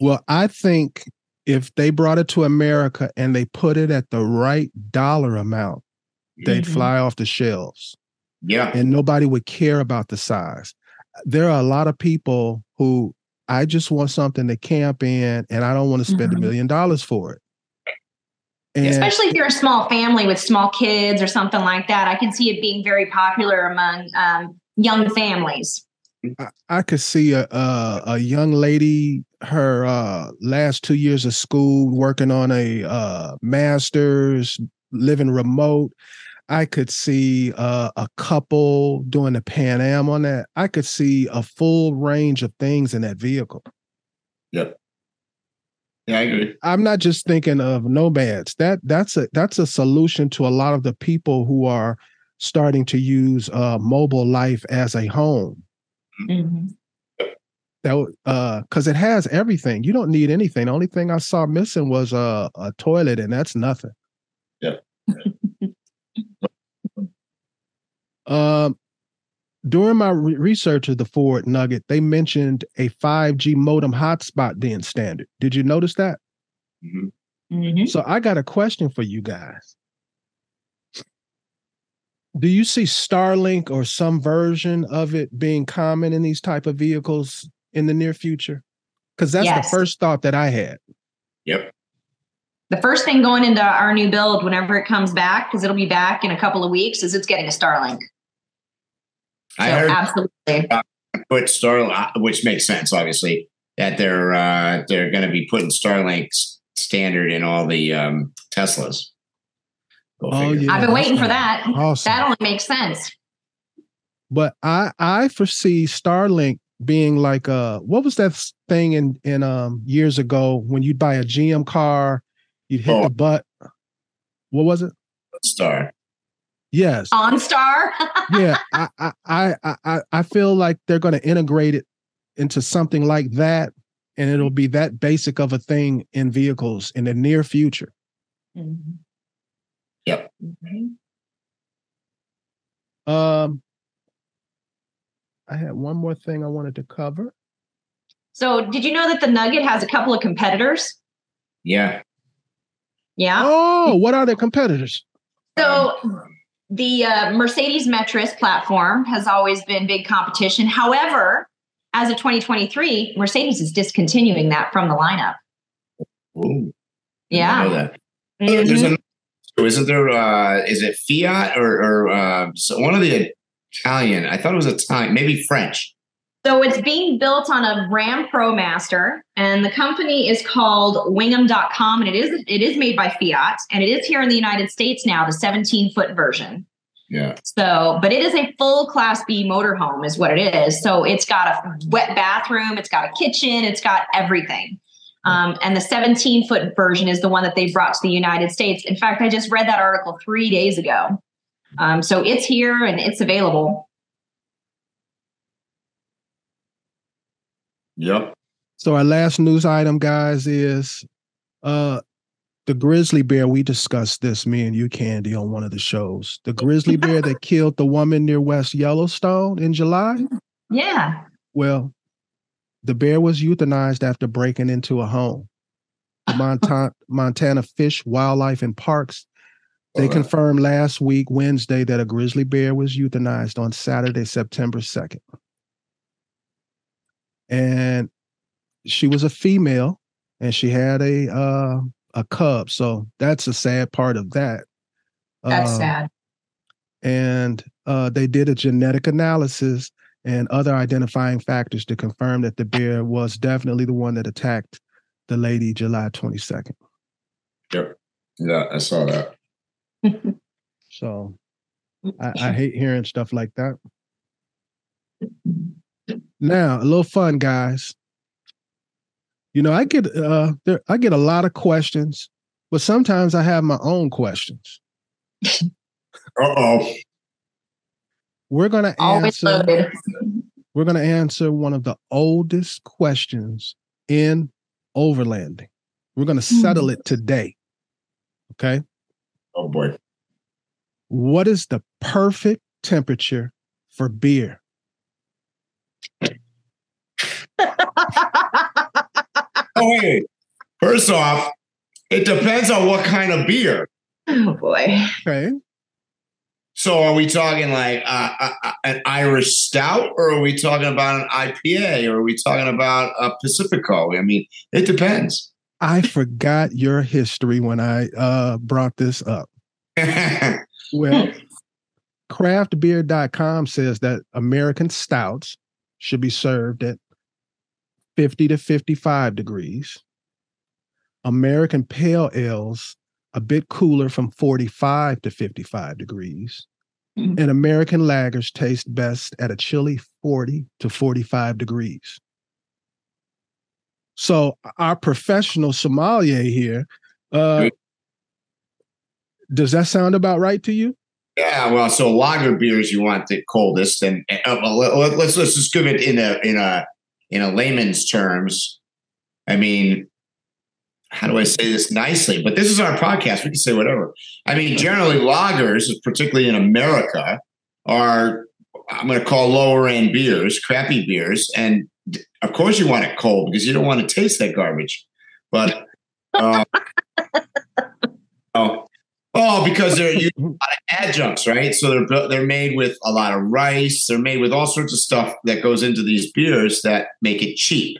D: Well, I think if they brought it to America and they put it at the right dollar amount, they'd mm-hmm. fly off the shelves.
F: Yeah.
D: And nobody would care about the size. There are a lot of people who I just want something to camp in and I don't want to spend mm-hmm. a million dollars for it.
E: And Especially if you're a small family with small kids or something like that. I can see it being very popular among um, young families.
D: I, I could see a, a, a young lady, her uh, last two years of school, working on a uh, master's, living remote. I could see uh, a couple doing the Pan Am on that. I could see a full range of things in that vehicle.
F: Yep. Yeah, I agree.
D: I'm not just thinking of nomads. That that's a that's a solution to a lot of the people who are starting to use uh, mobile life as a home. Mm-hmm. that uh because it has everything. You don't need anything. The only thing I saw missing was a, a toilet, and that's nothing.
F: Yeah.
D: um during my re- research of the Ford Nugget, they mentioned a 5G modem hotspot being standard. Did you notice that?
F: Mhm.
E: Mhm.
D: So I got a question for you guys. Do you see Starlink or some version of it being common in these type of vehicles in the near future? Because that's
E: Yes.
D: the first thought that I had.
F: Yep.
E: The first thing going into our new build, whenever it comes back, because it'll be back in a couple of weeks, is it's getting a Starlink. So
F: I heard
E: absolutely.
F: put Starlink, which makes sense, obviously, that they're uh, they're going to be putting Starlink standard in all the um, Teslas. Go
D: Oh,
F: figure.
D: yeah.
E: I've been waiting for that.
D: Awesome.
E: That only makes sense.
D: but I I foresee Starlink being like uh what was that thing in in um years ago when you'd buy a GM car, you'd hit
F: Oh.
D: the butt. What was it?
F: Star.
D: Yes.
E: OnStar.
D: yeah, I, I, I, I, I feel like they're going to integrate it into something like that, and it'll be that basic of a thing in vehicles in the near future.
E: Mhm.
F: Yep.
E: Mhm.
D: Um, I had one more thing I wanted to cover.
E: So, did you know that the Nugget has a couple of competitors?
F: Yeah.
E: Yeah.
D: Oh, what are their competitors?
E: So the uh, Mercedes Metris platform has always been big competition. However, as of 2023, Mercedes is discontinuing that from the lineup.
F: Ooh, I know
E: Yeah.
F: that. There's isn't there? Uh, is it Fiat or, or uh, so one of the Italian? I thought it was Italian, maybe French.
E: So it's being built on a Ram ProMaster, and the company is called Wingamm.com, and it is it is made by Fiat, and it is here in the United States now, the 17 foot version.
F: Yeah.
E: So, but it is a full Class B motorhome, is what it is. So it's got a wet bathroom, it's got a kitchen, it's got everything. Um, and the 17 foot version is the one that they brought to the United States. In fact, I just read that article three days ago. Um, so it's here and it's available.
F: Yep.
D: So our last news item, guys, is uh the grizzly bear. We discussed this, me and you, Candi, on one of the shows. The grizzly bear that killed the woman near West Yellowstone in July.
E: Yeah.
D: Well, the bear was euthanized after breaking into a home. The Montana, Montana Fish, Wildlife, and Parks they
F: All right.
D: confirmed last week, Wednesday, that a grizzly bear was euthanized on Saturday, September 2nd. And she was a female and she had a uh, a cub. So that's a sad part of that.
E: That's
D: Uh,
E: sad.
D: and uh, they did a genetic analysis and other identifying factors to confirm that the bear was definitely the one that attacked the lady July 22nd.
F: Yep. Yeah, I saw that.
D: So I, I hate hearing stuff like that. Now, a little fun, guys. You know, I get uh there I get a lot of questions, but sometimes I have my own questions.
F: Uh oh.
D: We're gonna answer we're going to answer one of the oldest questions in overlanding. We're going to settle it today. Okay.
F: Oh boy.
D: What is the perfect temperature for beer?
F: Oh wait. First off, it depends on what kind of beer.
E: oh boy.
D: Okay.
F: So are we talking like uh, uh, uh, an Irish stout, or are we talking about an IPA, or are we talking about a Pacifico? I mean, it depends.
D: I forgot your history when I uh, brought this up. Well, craftbeer.com says that American stouts should be served at 50 to 55 degrees. American pale ales a bit cooler from 45 to 55 degrees.
E: Mhm.
D: And American lagers taste best at a chilly 40 to 45 degrees. So our professional sommelier here, uh, does that sound about right to you?
F: Yeah, well, so lager beers you want the coldest, and, uh, let, let's let's just give it in a in a in a layman's terms, I mean, how do I say this nicely? But this is our podcast. We can say whatever. I mean, generally, lagers, particularly in America, are I'm going to call lower end beers, crappy beers, and of course you want it cold because you don't want to taste that garbage. But uh, oh, oh, because they're a lot of adjuncts, right? So they're they're made with a lot of rice. They're made with all sorts of stuff that goes into these beers that make it cheap,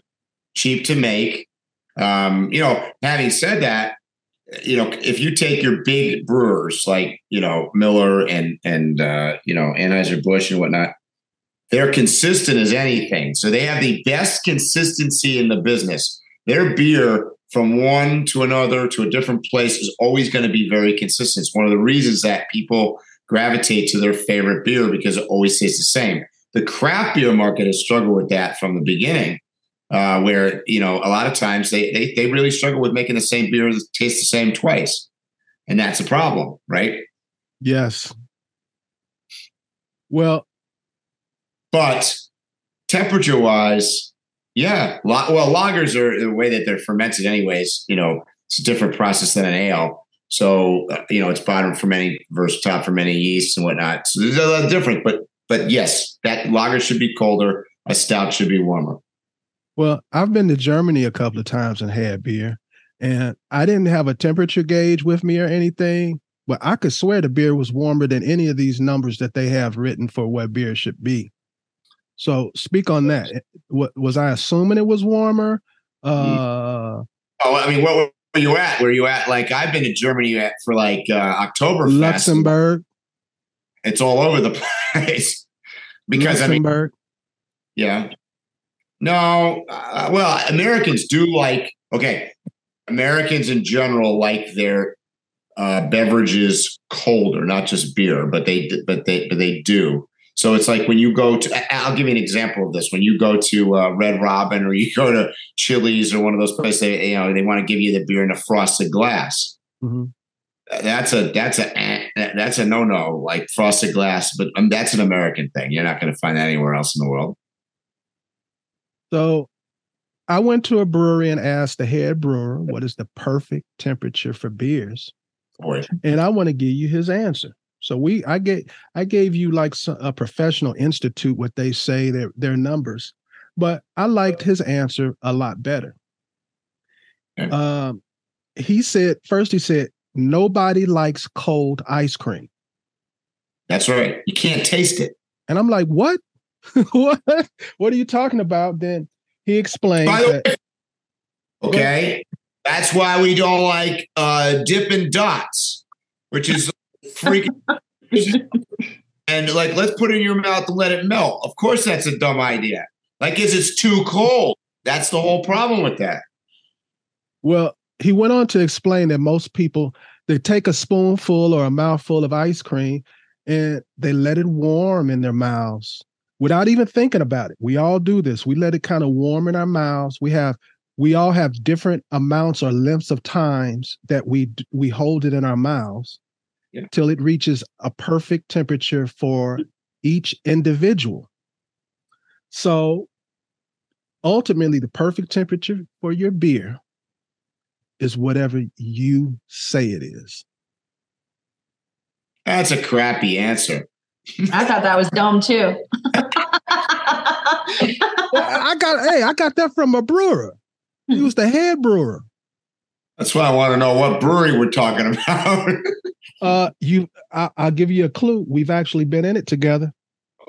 F: cheap to make. Um, you know, having said that, you know, if you take your big brewers like you know Miller and and uh, you know Anheuser Busch and whatnot, they're consistent as anything. So they have the best consistency in the business. Their beer from one to another to a different place is always going to be very consistent. It's one of the reasons that people gravitate to their favorite beer because it always tastes the same. The craft beer market has struggled with that from the beginning, uh, where you know a lot of times they, they they really struggle with making the same beer taste the same twice, and that's a problem, right?
D: Yes. Well,
F: but temperature wise, yeah. Well, lagers are the way that they're fermented, anyways. You know, it's a different process than an ale. So uh, you know, it's bottom fermenting versus top fermenting yeast and whatnot. So there's a lot different. But but yes, that lager should be colder. A stout should be warmer.
D: Well, I've been to Germany a couple of times and had beer, and I didn't have a temperature gauge with me or anything, but I could swear the beer was warmer than any of these numbers that they have written for what beer should be. So speak on that. What was I assuming it was warmer? Mm-hmm. Uh,
F: oh, I mean, what were you at? Where you at like I've been to Germany at for like uh, October
D: Luxembourg.
F: It's all over the place because Luxembourg. I mean, yeah. No, uh, well, Americans do like okay. Americans in general like their uh, beverages colder, not just beer, but they but they but they do. So it's like when you go to, I'll give you an example of this. When you go to uh, Red Robin or you go to Chili's or one of those places, they, you know, they want to give you the beer in a frosted glass. Mm-hmm. That's a that's a that's a no no like frosted glass, but um, that's an American thing. You're not going to find that anywhere else in the world.
D: So, I went to a brewery and asked the head brewer what is the perfect temperature for beers, and I want to give you his answer. So we, I gave, I gave you like a professional institute what they say their their numbers, but I liked his answer a lot better. Um, he said first he said nobody likes cold ice cream.
F: That's right. You can't taste it.
D: And I'm like, what? what? What are you talking about? Then he explained. That,
F: okay, that's why we don't like uh, Dippin' Dots, which is freaking and like let's put it in your mouth and let it melt. Of course, that's a dumb idea. Like, is it's too cold? That's the whole problem with that.
D: Well, he went on to explain that most people they take a spoonful or a mouthful of ice cream and they let it warm in their mouths without even thinking about it. We all do this. We let it kind of warm in our mouths. We have we all have different amounts or lengths of times that we we hold it in our mouths yeah. till it reaches a perfect temperature for each individual. So ultimately, the perfect temperature for your beer is whatever you say it is.
F: That's a crappy answer.
E: I thought that was dumb too.
D: I got hey, I got that from a brewer. He hmm. was the head brewer.
F: That's why I want to know what brewery we're talking about.
D: uh, you, I, will give you a clue. We've actually been in it together.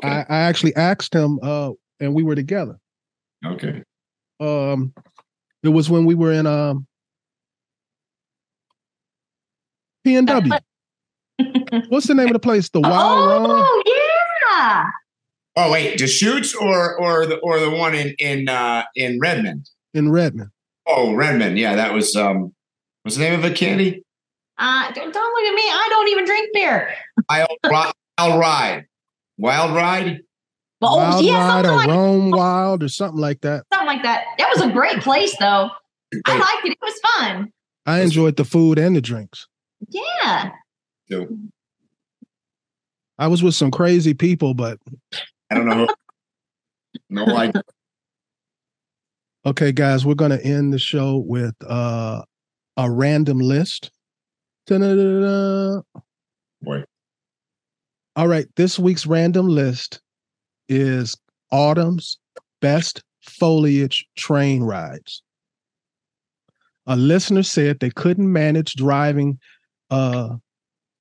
D: Okay. I, I actually asked him, uh, and we were together.
F: Okay.
D: Um, it was when we were in um P and W. What's the name of the place? The Wild
E: Oh Run? yeah.
F: Oh wait, Deschutes or or the or the one in in uh in Redmond?
D: In Redmond.
F: Oh, Redmond. Yeah, that was um What's the name of it, Candi?
E: Uh, don't, don't look at me. I don't even drink beer.
F: Wild, Wild Ride. Wild Ride?
D: Well, wild yeah, Ride or like Rome Wild or something like that.
E: Something like that. That was a great place, though. I liked it. It was fun.
D: I enjoyed the food and the drinks.
E: Yeah.
D: I was with some crazy people, but
F: I don't know. no, I
D: Okay, guys, we're going to end the show with uh, a random list. Da-da-da-da.
F: Boy.
D: All right, this week's random list is autumn's best foliage train rides. A listener said they couldn't manage driving. Uh,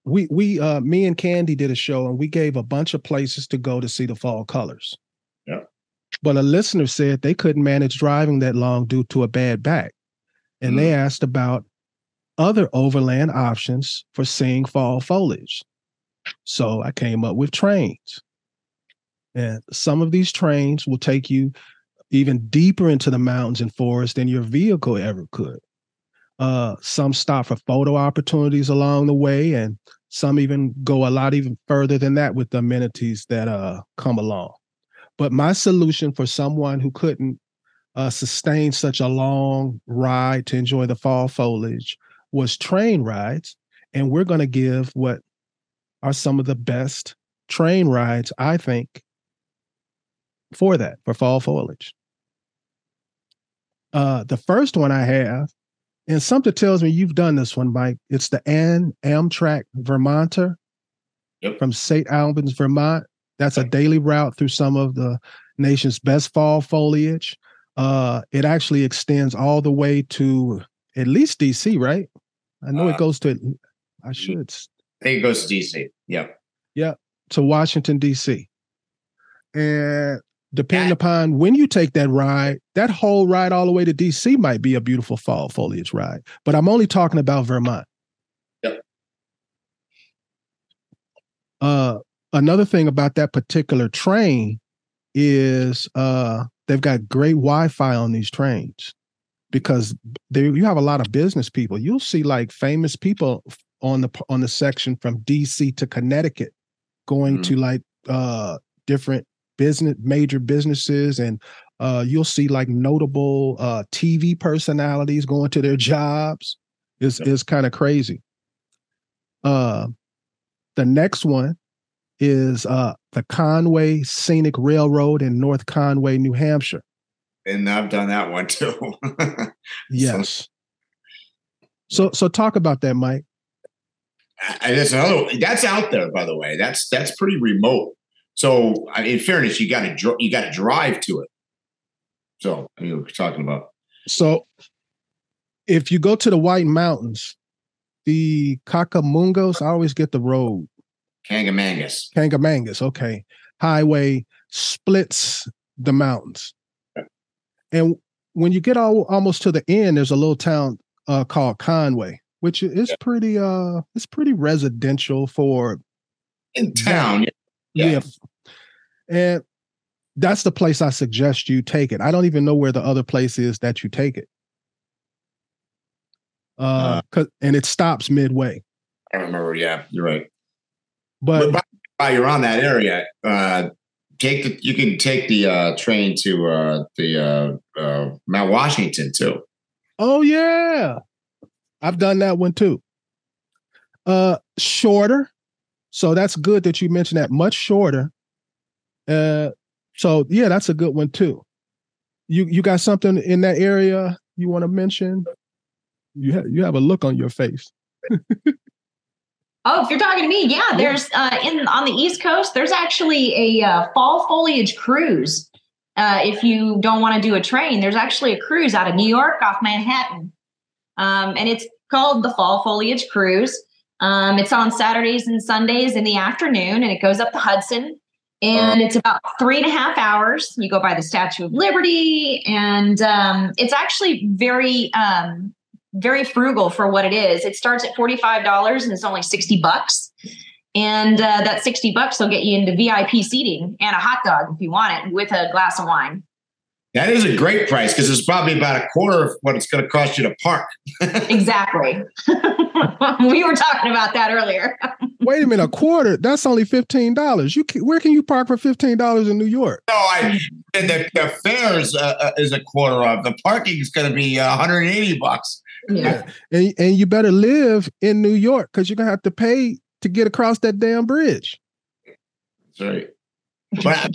D: we we uh, me and Candi did a show and we gave a bunch of places to go to see the fall colors.
F: Yeah.
D: But a listener said they couldn't manage driving that long due to a bad back, and mm. they asked about other overland options for seeing fall foliage. So I came up with trains. And some of these trains will take you even deeper into the mountains and forest than your vehicle ever could. Uh, some stop for photo opportunities along the way, and some even go a lot even further than that with the amenities that uh, come along. But my solution for someone who couldn't uh, sustain such a long ride to enjoy the fall foliage was train rides. And we're going to give what are some of the best train rides, I think, for that, for fall foliage. Uh, the first one I have, and something tells me you've done this one, Mike. It's the Ann Amtrak Vermonter
F: yep.
D: from St. Albans, Vermont. That's a daily route through some of the nation's best fall foliage. Uh, it actually extends all the way to at least DC, right? I know uh, it goes to. I should.
F: I think it goes to DC. Yep.
D: Yep. To Washington D.C. And depending upon when you take that ride, that whole ride all the way to DC might be a beautiful fall foliage ride. But I'm only talking about Vermont.
F: Yep.
D: Uh, another thing about that particular train is uh, they've got great Wi-Fi on these trains because they, you have a lot of business people. You'll see like famous people on the on the section from DC to Connecticut going mm-hmm. to like uh different business major businesses and uh you'll see like notable uh TV personalities going to their jobs is yep. is kind of crazy. Uh the next one is uh the Conway Scenic Railroad in North Conway, New Hampshire.
F: And I've done that one too.
D: yes. So so talk about that, Mike.
F: that's another. That's out there, by the way. That's that's pretty remote. So, in fairness, you got to you got to drive to it. So, I mean, we're talking about.
D: So, if you go to the White Mountains, the Cacamungus, I always get the road.
F: Kancamagus.
D: Kancamagus. Okay, highway splits the mountains, and when you get all, almost to the end, there's a little town uh, called Conway which is yeah. pretty uh it's pretty residential for
F: in town. Yeah. yeah.
D: And that's the place I suggest you take it. I don't even know where the other place is that you take it. Uh, uh and it stops midway.
F: I remember, yeah, you're right.
D: But,
F: but while you're on that area, uh take the you can take the uh train to uh the uh, uh Mount Washington too.
D: Oh yeah. I've done that one too. Uh, shorter. So that's good that you mentioned that. Much shorter. Uh, so yeah, that's a good one too. You you got something in that area you want to mention? You have you have a look on your face.
E: Oh, if you're talking to me, yeah, there's uh, in on the East Coast. There's actually a uh, fall foliage cruise. Uh, if you don't want to do a train, there's actually a cruise out of New York off Manhattan um, and it's called the Fall Foliage Cruise. Um, it's on Saturdays and Sundays in the afternoon, and it goes up the Hudson. And it's about three and a half hours. You go by the Statue of Liberty, and um, it's actually very, um, very frugal for what it is. It starts at forty five dollars, and it's only sixty bucks. And uh, that sixty bucks will get you into VIP seating and a hot dog if you want it, with a glass of wine.
F: That is a great price because it's probably about a quarter of what it's going to cost you to park.
E: exactly. we were talking about that earlier.
D: Wait a minute, a quarter? That's only fifteen dollars. You can, where can you park for fifteen dollars in New York?
F: No, I the, the fare is, uh, uh is a quarter of the parking is going to be uh, one hundred and eighty bucks.
D: Yeah, and and you better live in New York because you're gonna have to pay to get across that damn bridge.
F: That's right but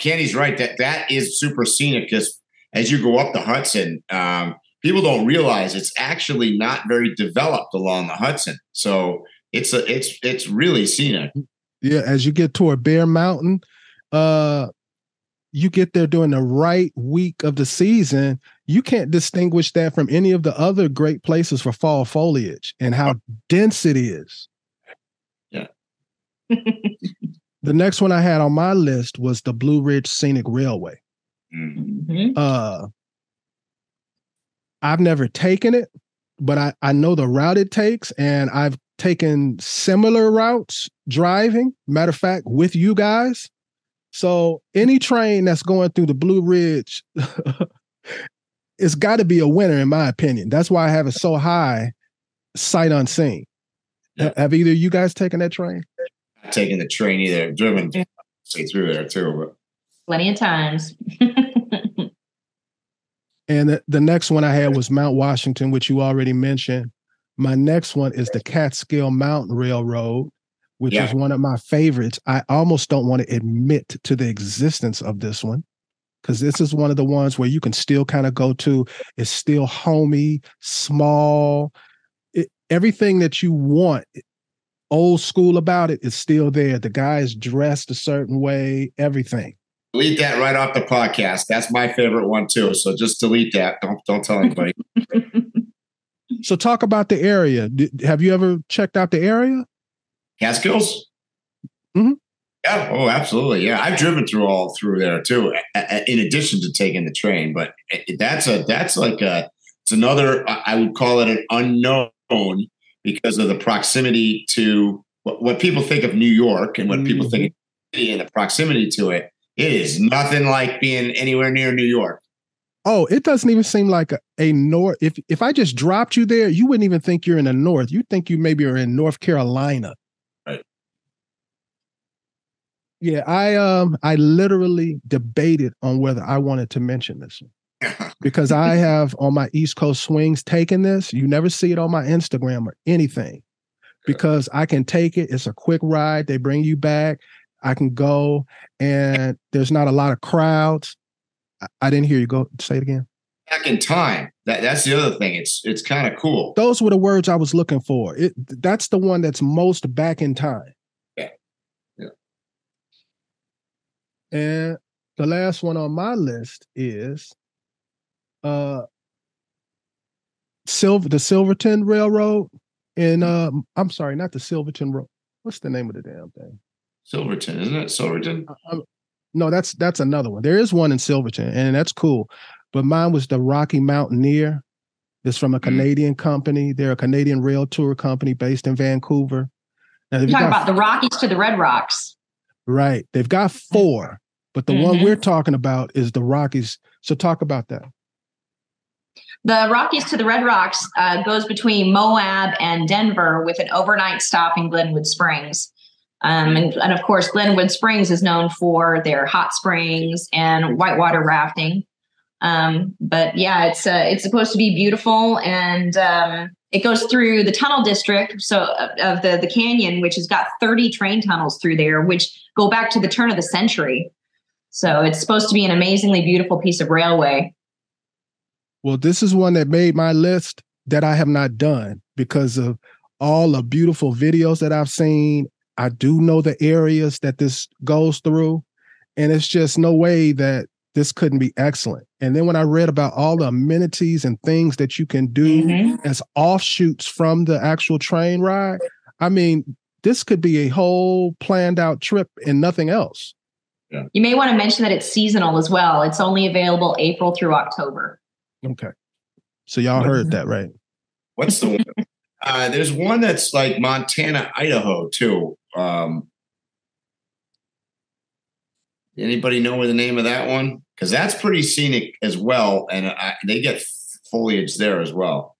F: Candi's right that that is super scenic because as you go up the Hudson, um, people don't realize it's actually not very developed along the Hudson. So it's a, it's it's really scenic.
D: Yeah, as you get toward Bear Mountain, uh, you get there during the right week of the season, you can't distinguish that from any of the other great places for fall foliage and how dense it is.
F: Yeah.
D: the next one I had on my list was the Blue Ridge Scenic Railway. Mm-hmm. Uh, I've never taken it, but I, I know the route it takes, and I've taken similar routes driving. Matter of fact, with you guys. So any train that's going through the Blue Ridge, it's got to be a winner, in my opinion. That's why I have it so high, sight unseen. Yeah. Have either you guys taken that train?
F: taken the train either. Driven straight through there too, but
E: plenty of times.
D: and the, the next one I had was Mount Washington, which you already mentioned. My next one is the Catskill Mountain Railroad, which yeah. is one of my favorites. I almost don't want to admit to the existence of this one because this is one of the ones where you can still kind of go to. It's still homey, small. It, everything that you want old school about it is still there. The guy is dressed a certain way, everything.
F: Delete that right off the podcast. That's my favorite one too. So just delete that. Don't don't tell anybody.
D: so talk about the area. Have you ever checked out the area?
F: Catskills.
D: Mm-hmm.
F: Yeah. Oh, absolutely. Yeah, I've driven through all through there too. In addition to taking the train, but that's a that's like a it's another. I would call it an unknown because of the proximity to what, people think of New York and what people think mm-hmm. and the proximity to it. It is nothing like being anywhere near New York.
D: Oh, it doesn't even seem like a, a north. If if I just dropped you there, you wouldn't even think you're in the north. You think you maybe are in North Carolina.
F: Right.
D: Yeah, I um I literally debated on whether I wanted to mention this because I have on my East Coast swings taken this. You never see it on my Instagram or anything because I can take it. It's a quick ride. They bring you back. I can go and there's not a lot of crowds. I, I didn't hear you go say it again.
F: Back in time. That that's the other thing. It's it's kind of cool.
D: Those were the words I was looking for. It that's the one that's most back in time.
F: Yeah. Yeah.
D: And the last one on my list is uh Silver the Silverton Railroad and uh I'm sorry, not the Silverton Road. What's the name of the damn thing?
F: Silverton, isn't it? Silverton?
D: Uh, no, that's that's another one. There is one in Silverton, and that's cool. But mine was the Rocky Mountaineer. It's from a mm. Canadian mm-hmm. company. They're a Canadian rail tour company based in Vancouver.
E: Now, You're talking got, about the Rockies to the Red Rocks.
D: Right. They've got four, but the mm-hmm. one we're talking about is the Rockies. So talk about that.
E: The Rockies to the Red Rocks uh, goes between Moab and Denver with an overnight stop in Glenwood Springs. Um, and, and, of course, Glenwood Springs is known for their hot springs and whitewater rafting. Um, but yeah, it's uh, it's supposed to be beautiful, and um, it goes through the tunnel district so of the the canyon, which has got 30 train tunnels through there, which go back to the turn of the century. So it's supposed to be an amazingly beautiful piece of railway.
D: Well, this is one that made my list that I have not done because of all the beautiful videos that I've seen. I do know the areas that this goes through, and it's just no way that this couldn't be excellent. And then when I read about all the amenities and things that you can do mm-hmm. as offshoots from the actual train ride, I mean, this could be a whole planned out trip and nothing else.
E: Yeah. You may want to mention that it's seasonal as well. It's only available April through October.
D: Okay. So y'all heard that, right?
F: What's the one? uh, there's one that's like Montana, Idaho, too. Um, anybody know the name of that one? Because that's pretty scenic as well, and I, they get foliage there as well.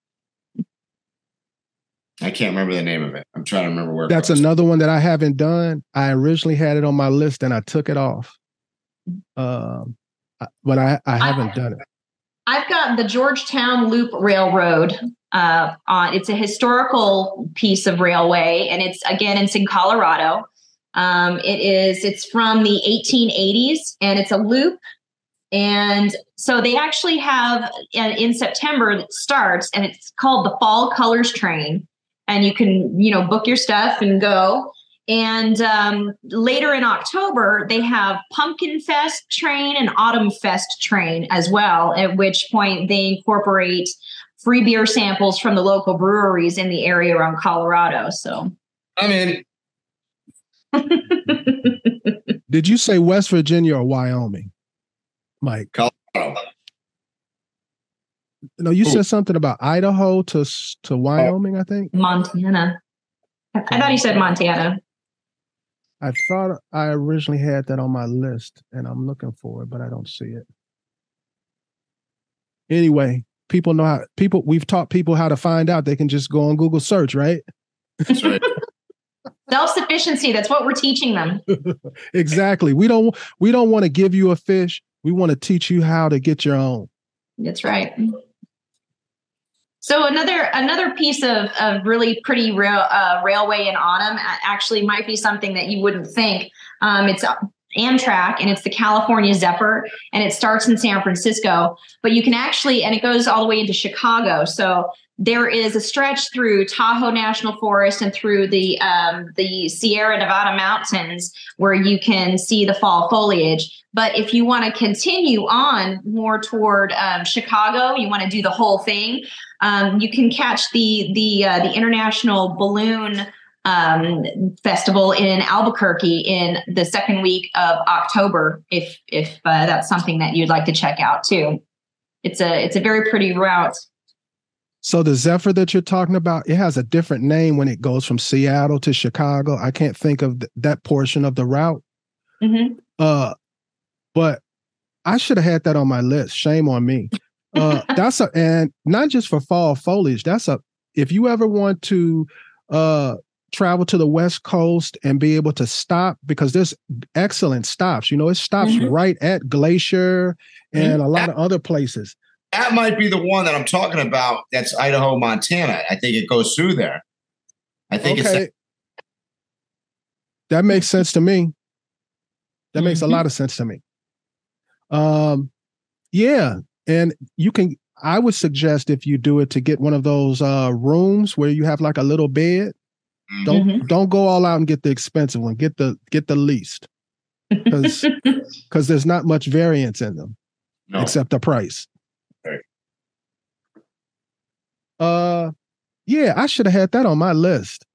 F: I can't remember the name of it. I'm trying to remember where.
D: That's another one that I haven't done. I originally had it on my list and I took it off. Um, but I, I haven't I, done it.
E: I've got the Georgetown Loop Railroad uh, on. It's a historical piece of railway, and it's again it's in Colorado. Um, it is it's from the 1880s, and it's a loop And so they actually have uh, in September that starts, and it's called the Fall Colors Train. And you can, you know, book your stuff and go. And um, later in October, they have Pumpkin Fest train and Autumn Fest train as well, at which point they incorporate free beer samples from the local breweries in the area around Colorado. So
F: I'm in.
D: Did you say West Virginia or Wyoming, Mike?
F: Colorado.
D: No, you Ooh. said something about Idaho to to oh. Wyoming. I think
E: Montana. I thought you said Montana.
D: I thought I originally had that on my list, and I'm looking for it, but I don't see it. Anyway, people know how people we've taught people how to find out. They can just go on Google search, right?
F: That's right.
E: self-sufficiency that's what we're teaching them.
D: Exactly. We don't we don't want to give you a fish. We want to teach you how to get your own.
E: That's right. So another another piece of, of really pretty rail, uh, railway in autumn actually might be something that you wouldn't think. Um, it's Amtrak and it's the California Zephyr and it starts in San Francisco, but you can actually, and it goes all the way into Chicago. So there is a stretch through Tahoe National Forest and through the um, the Sierra Nevada mountains where you can see the fall foliage. But if you want to continue on more toward um, Chicago, you want to do the whole thing. Um, you can catch the the uh, the International Balloon um, Festival in Albuquerque in the second week of October. If if uh, that's something that you'd like to check out too, it's a it's a very pretty route.
D: So the Zephyr that you're talking about, it has a different name when it goes from Seattle to Chicago. I can't think of th- that portion of the route. Mm-hmm. Uh, but I should have had that on my list. Shame on me. Uh, that's a and not just for fall foliage. That's a if you ever want to uh travel to the west coast and be able to stop because there's excellent stops. You know, it stops mm-hmm. right at Glacier and mm-hmm. a lot of other places
F: that might be the one that I'm talking about. That's Idaho, Montana. I think it goes through there. I think okay. it's.
D: That makes sense to me. That mm-hmm. makes a mm-hmm. lot of sense to me. Um, yeah, and you can. I would suggest if you do it to get one of those uh rooms where you have like a little bed. Mm-hmm. Don't mm-hmm. don't go all out and get the expensive one. Get the get the least because because there's not much variance in them no. except the price. Uh, yeah, I should have had that on my list.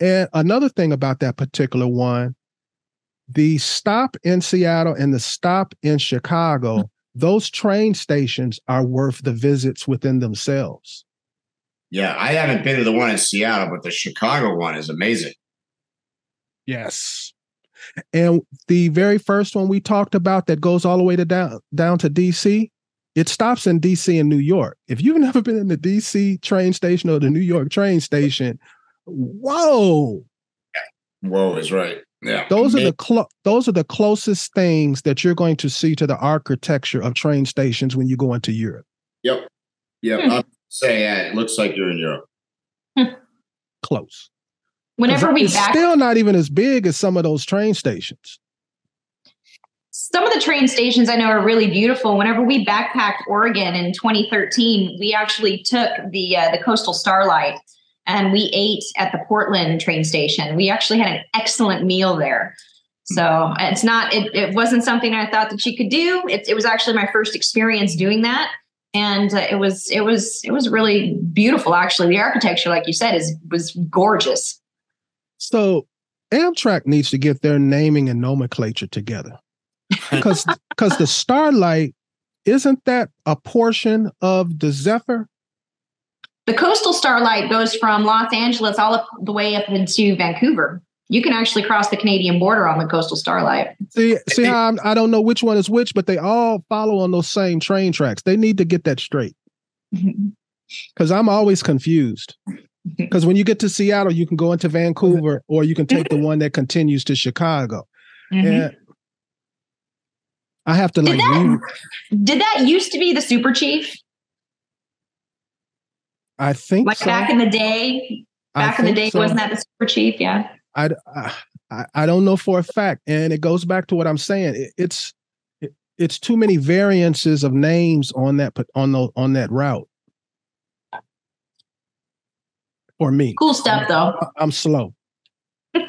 D: And another thing about that particular one, the stop in Seattle and the stop in Chicago, mm-hmm. those train stations are worth the visits within themselves.
F: Yeah, I haven't been to the one in Seattle, but the Chicago one is amazing.
D: Yes. And the very first one we talked about that goes all the way to down down to DC, it stops in DC and New York. If you've never been in the DC train station or the New York train station, whoa.
F: Whoa is right. Yeah.
D: Those are the clo- those are the closest things that you're going to see to the architecture of train stations when you go into Europe.
F: Yep. Yep. Hmm. I'll say yeah, it looks like you're in Europe.
D: Close.
E: Whenever we
D: it's back- still not even as big as some of those train stations
E: some of the train stations I know are really beautiful. Whenever we backpacked Oregon in 2013, we actually took the uh, the coastal starlight and we ate at the Portland train station. We actually had an excellent meal there. So it's not it, it wasn't something I thought that you could do. It, it was actually my first experience doing that, and uh, it was it was it was really beautiful. Actually, the architecture, like you said, is was gorgeous.
D: So Amtrak needs to get their naming and nomenclature together because because the starlight isn't that a portion of the Zephyr?
E: The coastal starlight goes from Los Angeles all up the way up into Vancouver. You can actually cross the Canadian border on the coastal starlight.
D: See, see how I'm, I do not know which one is which, but they all follow on those same train tracks. They need to get that straight. Because I'm always confused. Because when you get to Seattle, you can go into Vancouver, or you can take the one that continues to Chicago. Mm-hmm. And I have to
E: did
D: like.
E: That, did that used to be the super chief?
D: I think
E: like so. back in the day. Back in the day, so. wasn't that the super chief? Yeah.
D: I, uh, I I don't know for a fact, and it goes back to what I'm saying. It, it's it, it's too many variances of names on that on the on that route for me.
E: Cool stuff, though.
D: I'm slow. and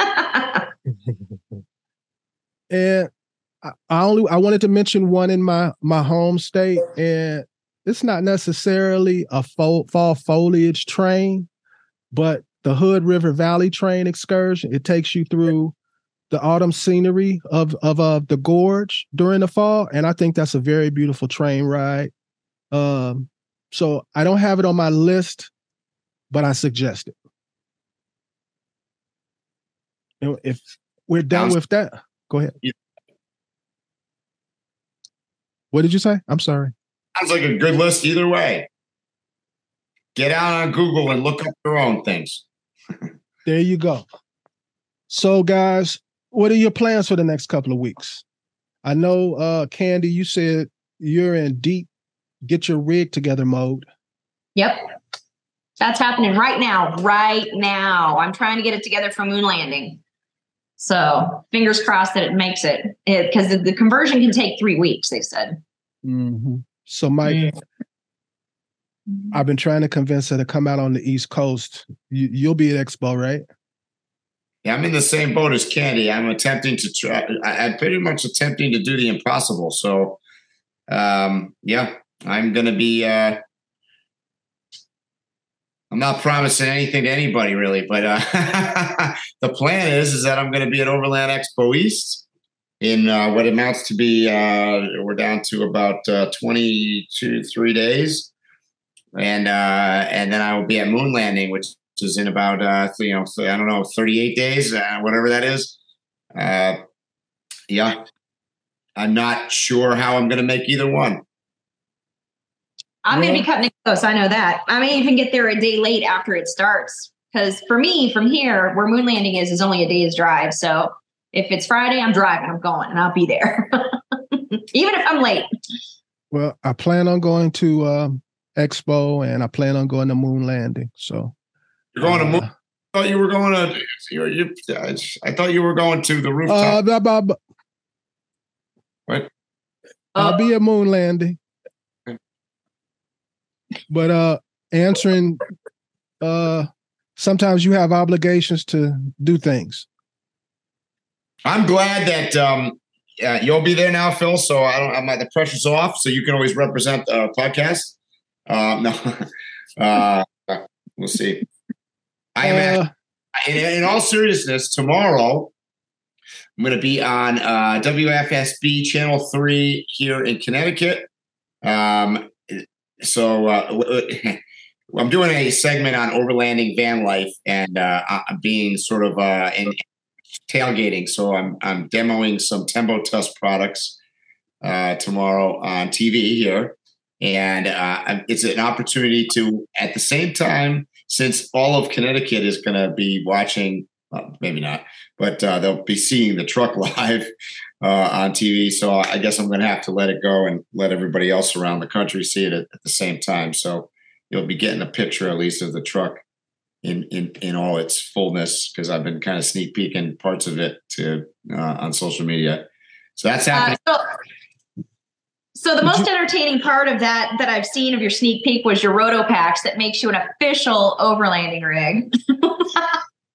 D: I, I only I wanted to mention one in my my home state, and it's not necessarily a fall, fall foliage train, but the Hood River Valley train excursion. It takes you through the autumn scenery of of uh, the gorge during the fall, and I think that's a very beautiful train ride. Um, so I don't have it on my list, but I suggest it. if we're done with that, go ahead. What did you say? I'm sorry.
F: Sounds like a good list either way. Get out on Google and look up your own things.
D: there you go. So, guys, what are your plans for the next couple of weeks? I know, uh, Candi, you said you're in deep get your rig together mode.
E: Yep. That's happening right now. Right now. I'm trying to get it together for moon landing. So fingers crossed that it makes it because the, the, conversion can take three weeks, they said.
D: Mm-hmm. So, Mike, mm-hmm. I've been trying to convince her to come out on the East Coast. You, you'll be at Expo, right?
F: Yeah, I'm in the same boat as Candi. I'm attempting to try. I, am pretty much attempting to do the impossible. So, um, yeah, I'm going to be uh, I'm not promising anything to anybody really, but uh, the plan is is that I'm going to be at Overland Expo East in uh, what amounts to be uh, we're down to about uh, 22 three days, and uh, and then I will be at Moon Landing, which is in about uh, you know I don't know 38 days, whatever that is. yeah, I'm not sure how I'm going to make either one.
E: I'm going to be cutting it close. I know that. I may even get there a day late after it starts. Because for me, from here, where moon landing is, is only a day's drive. So if it's Friday, I'm driving, I'm going, and I'll be there, even if I'm late.
D: Well, I plan on going to um, Expo, and I plan on going to moon landing. So
F: you're going uh, to moon. I thought you were going to. You, you, I thought you were going to the rooftop. Uh, blah, blah, blah. What?
D: I'll be at moon landing but uh answering uh sometimes you have obligations to do things.
F: I'm glad that um uh, you'll be there now phil so i don't i'm the pressure's off so you can always represent the uh, podcast. Um no uh we'll see. I am uh, in, in, all seriousness tomorrow i'm going to be on uh wfsb channel 3 here in connecticut. Um so uh, I'm doing a segment on overlanding van life and uh, being sort of uh, in tailgating. So I'm I'm demoing some Tembo Tusk products uh, tomorrow on TV here, and uh, it's an opportunity to at the same time since all of Connecticut is going to be watching. Well, maybe not, but uh, they'll be seeing the truck live uh, on TV. So I guess I'm going to have to let it go and let everybody else around the country see it at, at, the same time. So you'll be getting a picture at least of the truck in in in all its fullness because I've been kind of sneak peeking parts of it to uh, on social media. So that's uh, happening. Uh,
E: so, so the most entertaining part of that that I've seen of your sneak peek was your roto packs that makes you an official overlanding rig.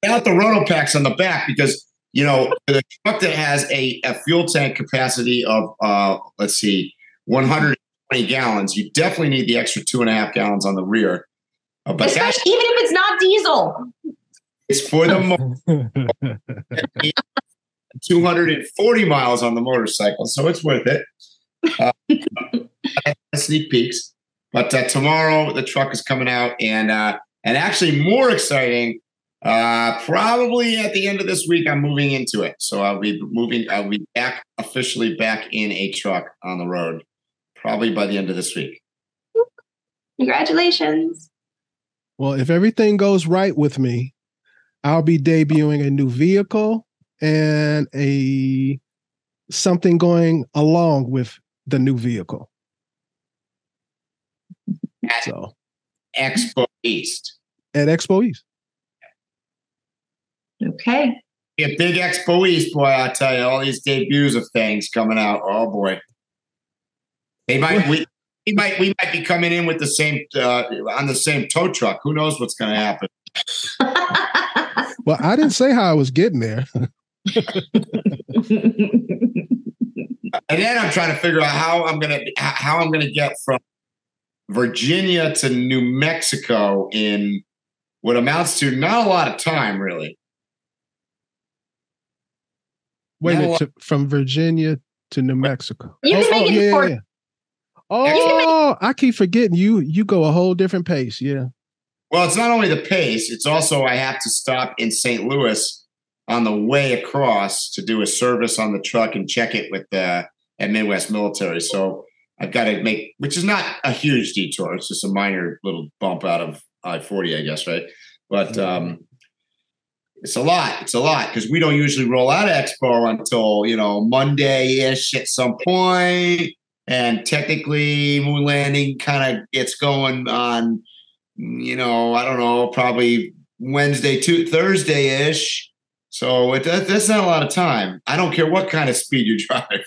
F: Out the roto packs on the back because you know, the truck that has a, a fuel tank capacity of, uh, let's see, 120 gallons, you definitely need the extra two and a half gallons on the rear.
E: Uh, but Especially even if it's not diesel.
F: It's for the 240 miles on the motorcycle, so it's worth it. Uh, sneak peeks. But uh, tomorrow the truck is coming out, and uh, and actually more exciting uh, probably at the end of this week, I'm moving into it. So I'll be moving, I'll be back officially back in a truck on the road, probably by the end of this week.
E: Congratulations.
D: Well, if everything goes right with me, I'll be debuting a new vehicle and a something going along with the new vehicle.
F: At so Expo East.
D: At Expo East.
E: Okay.
F: A big Expo East, boy, I tell you, all these debuts of things coming out. Oh boy. They might we, we might we might be coming in with the same uh, on the same tow truck. Who knows what's going to happen?
D: well, I didn't say how I was getting there.
F: and then I'm trying to figure out how I'm gonna how I'm gonna get from Virginia to New Mexico in what amounts to not a lot of time, really.
D: Wait a minute, to, from Virginia to New Mexico.
E: You can oh, make oh, it yeah, yeah.
D: Oh, I keep forgetting you. You go a whole different pace. Yeah.
F: Well, it's not only the pace; it's also I have to stop in St. Louis on the way across to do a service on the truck and check it with the at Midwest Military. So I've got to make, which is not a huge detour. It's just a minor little bump out of I forty, I guess, right? But mm-hmm. um, it's a lot. It's a lot because we don't usually roll out Expo until you know Monday ish at some point, and technically moon landing kind of gets going on. You know, I don't know, probably Wednesday to Thursday ish. So it, that's not a lot of time. I don't care what kind of speed you drive.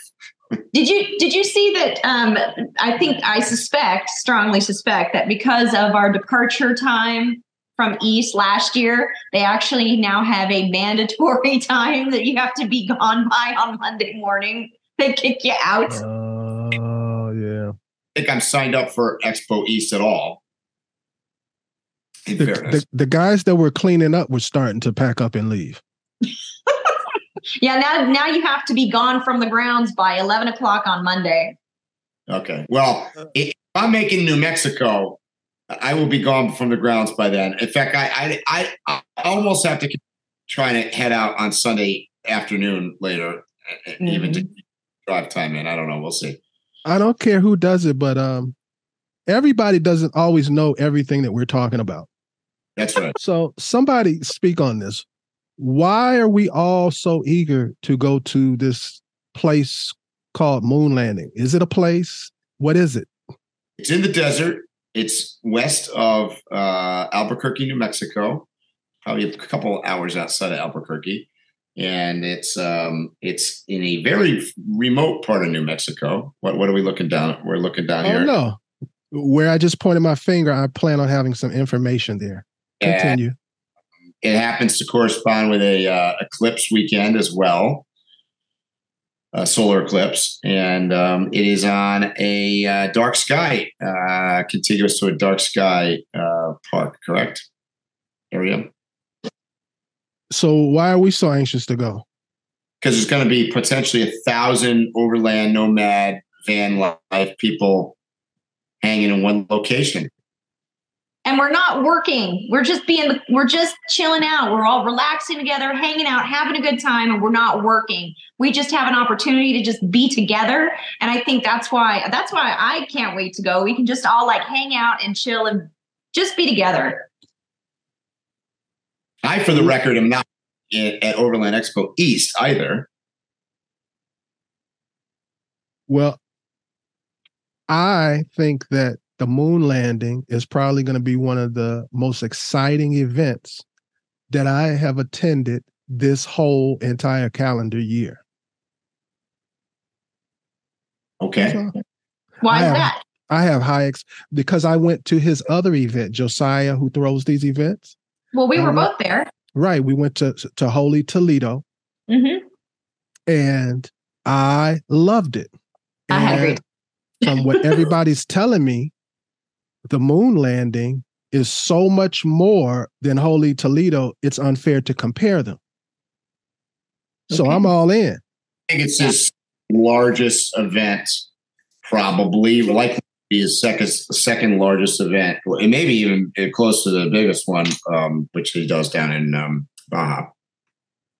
E: did you did you see that? Um, I think I suspect, strongly suspect that because of our departure time from East last year, they actually now have a mandatory time that you have to be gone by on Monday morning. They kick you out.
D: Oh uh, yeah.
F: I think I'm signed up for Expo East at all.
D: The, the, the guys that were cleaning up were starting to pack up and leave.
E: yeah, now now you have to be gone from the grounds by eleven o'clock on Monday.
F: Okay. Well, if I'm making New Mexico, I will be gone from the grounds by then. In fact, I I, I almost have to try to head out on Sunday afternoon later, mm-hmm. even to drive time in. I don't know. We'll see.
D: I don't care who does it, but um, everybody doesn't always know everything that we're talking about.
F: That's right.
D: So somebody speak on this why are we all so eager to go to this place called moon landing is it a place what is it
F: it's in the desert it's west of uh, albuquerque new mexico. Probably a couple hours outside of albuquerque. And it's um, it's in a very remote part of new mexico. What, what are we looking down we're looking down
D: oh,
F: here?
D: no where i just pointed my finger i plan on having some information there. Continue.
F: it happens to correspond with a uh, eclipse weekend as well, a solar eclipse, and um, it is on a uh, dark sky, uh, contiguous to a dark sky uh, park. Correct area.
D: So why are we so anxious to go?
F: Because there's going to be potentially a thousand overland nomad van life people hanging in one location
E: and we're not working. We're just being, we're just chilling out. We're all relaxing together, hanging out, having a good time, and we're not working. We just have an opportunity to just be together. And I think that's why, that's why I can't wait to go. We can just all like hang out and chill and just be together.
F: I, for the record, am not at Overland Expo East either.
D: Well, I think that the moon landing is probably going to be one of the most exciting events that I have attended this whole entire calendar year.
F: Okay. So,
E: Why is that?
D: I have high ex because I went to his other event, Josiah, who throws these events.
E: Well, we were both there.
D: Right. We went to to Holy Toledo.
E: Mm-hmm.
D: And I loved it.
E: I agree.
D: from what everybody's telling me, the moon landing is so much more than Holy Toledo, it's unfair to compare them. So okay. I'm all in.
F: I think it's his largest event, probably likely to be his second second largest event, and maybe even close to the biggest one, um, which he does down in um, Baja.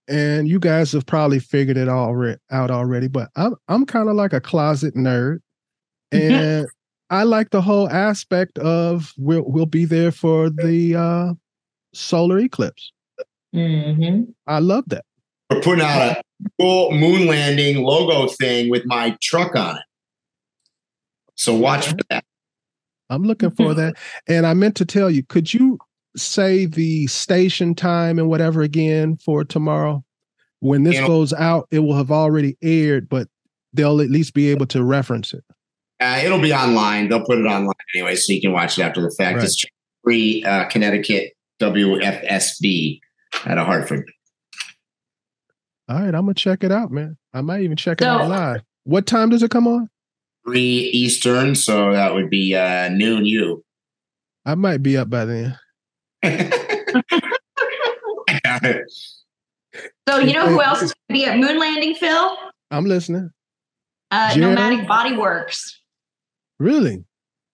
D: And you guys have probably figured it all re- out already, but I'm I'm kind of like a closet nerd, and I like the whole aspect of we'll we'll be there for the uh, solar eclipse.
E: Mm-hmm.
D: I love that.
F: We're putting out a cool moon landing logo thing with my truck on it. So watch for that.
D: I'm looking for that. And I meant to tell you, could you say the station time and whatever again for tomorrow? When this goes out, it will have already aired, but they'll at least be able to reference it.
F: Uh, it'll be online. They'll put it online anyway, so you can watch it after the fact. Right. It's free uh, Connecticut WFSB out of Hartford.
D: All right, I'm gonna check it out, man. I might even check it so, out live. What time does it come on?
F: Three Eastern, so that would be uh, noon. You.
D: I might be up by then.
F: I got it.
E: So you know who else is going to be at Moon Landing, Phil?
D: I'm listening.
E: Uh, Nomadic Body Works.
D: Really?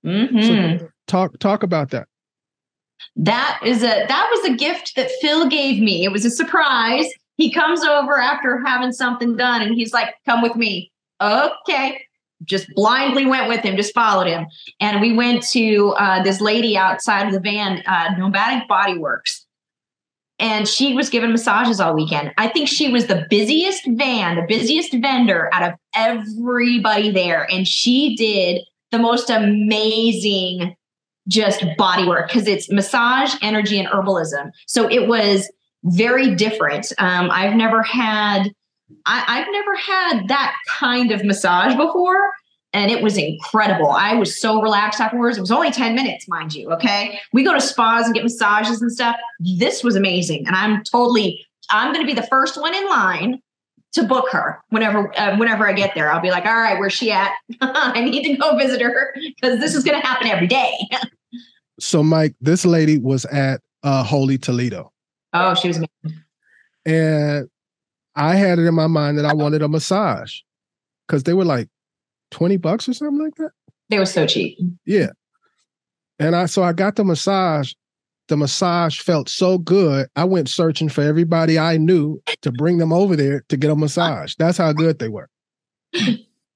E: Mm-hmm.
D: So talk talk about that.
E: That is a that was a gift that Phil gave me. It was a surprise. He comes over after having something done, and he's like, "Come with me." Okay, just blindly went with him, just followed him, and we went to uh, this lady outside of the van, uh, Nomadic Body Works and she was giving massages all weekend. I think she was the busiest van, the busiest vendor out of everybody there. And she did the most amazing just body work because it's massage, energy, and herbalism. So it was very different. Um, I've never had I, have never had that kind of massage before and it was incredible. I was so relaxed afterwards. It was only 10 minutes, mind you. Okay. We go to spas and get massages and stuff. This was amazing. And I'm totally, I'm going to be the first one in line to book her whenever uh, whenever I get there. I'll be like, all right, where's she at? I need to go visit her because this is going to happen every day.
D: so, Mike, this lady was at uh, Holy Toledo.
E: Oh, she was amazing.
D: And I had it in my mind that I wanted a massage because they were like 20 bucks or something like that.
E: They were so cheap.
D: Yeah. And I so I got the massage. The massage felt so good. I went searching for everybody I knew to bring them over there to get a massage. That's how good they were.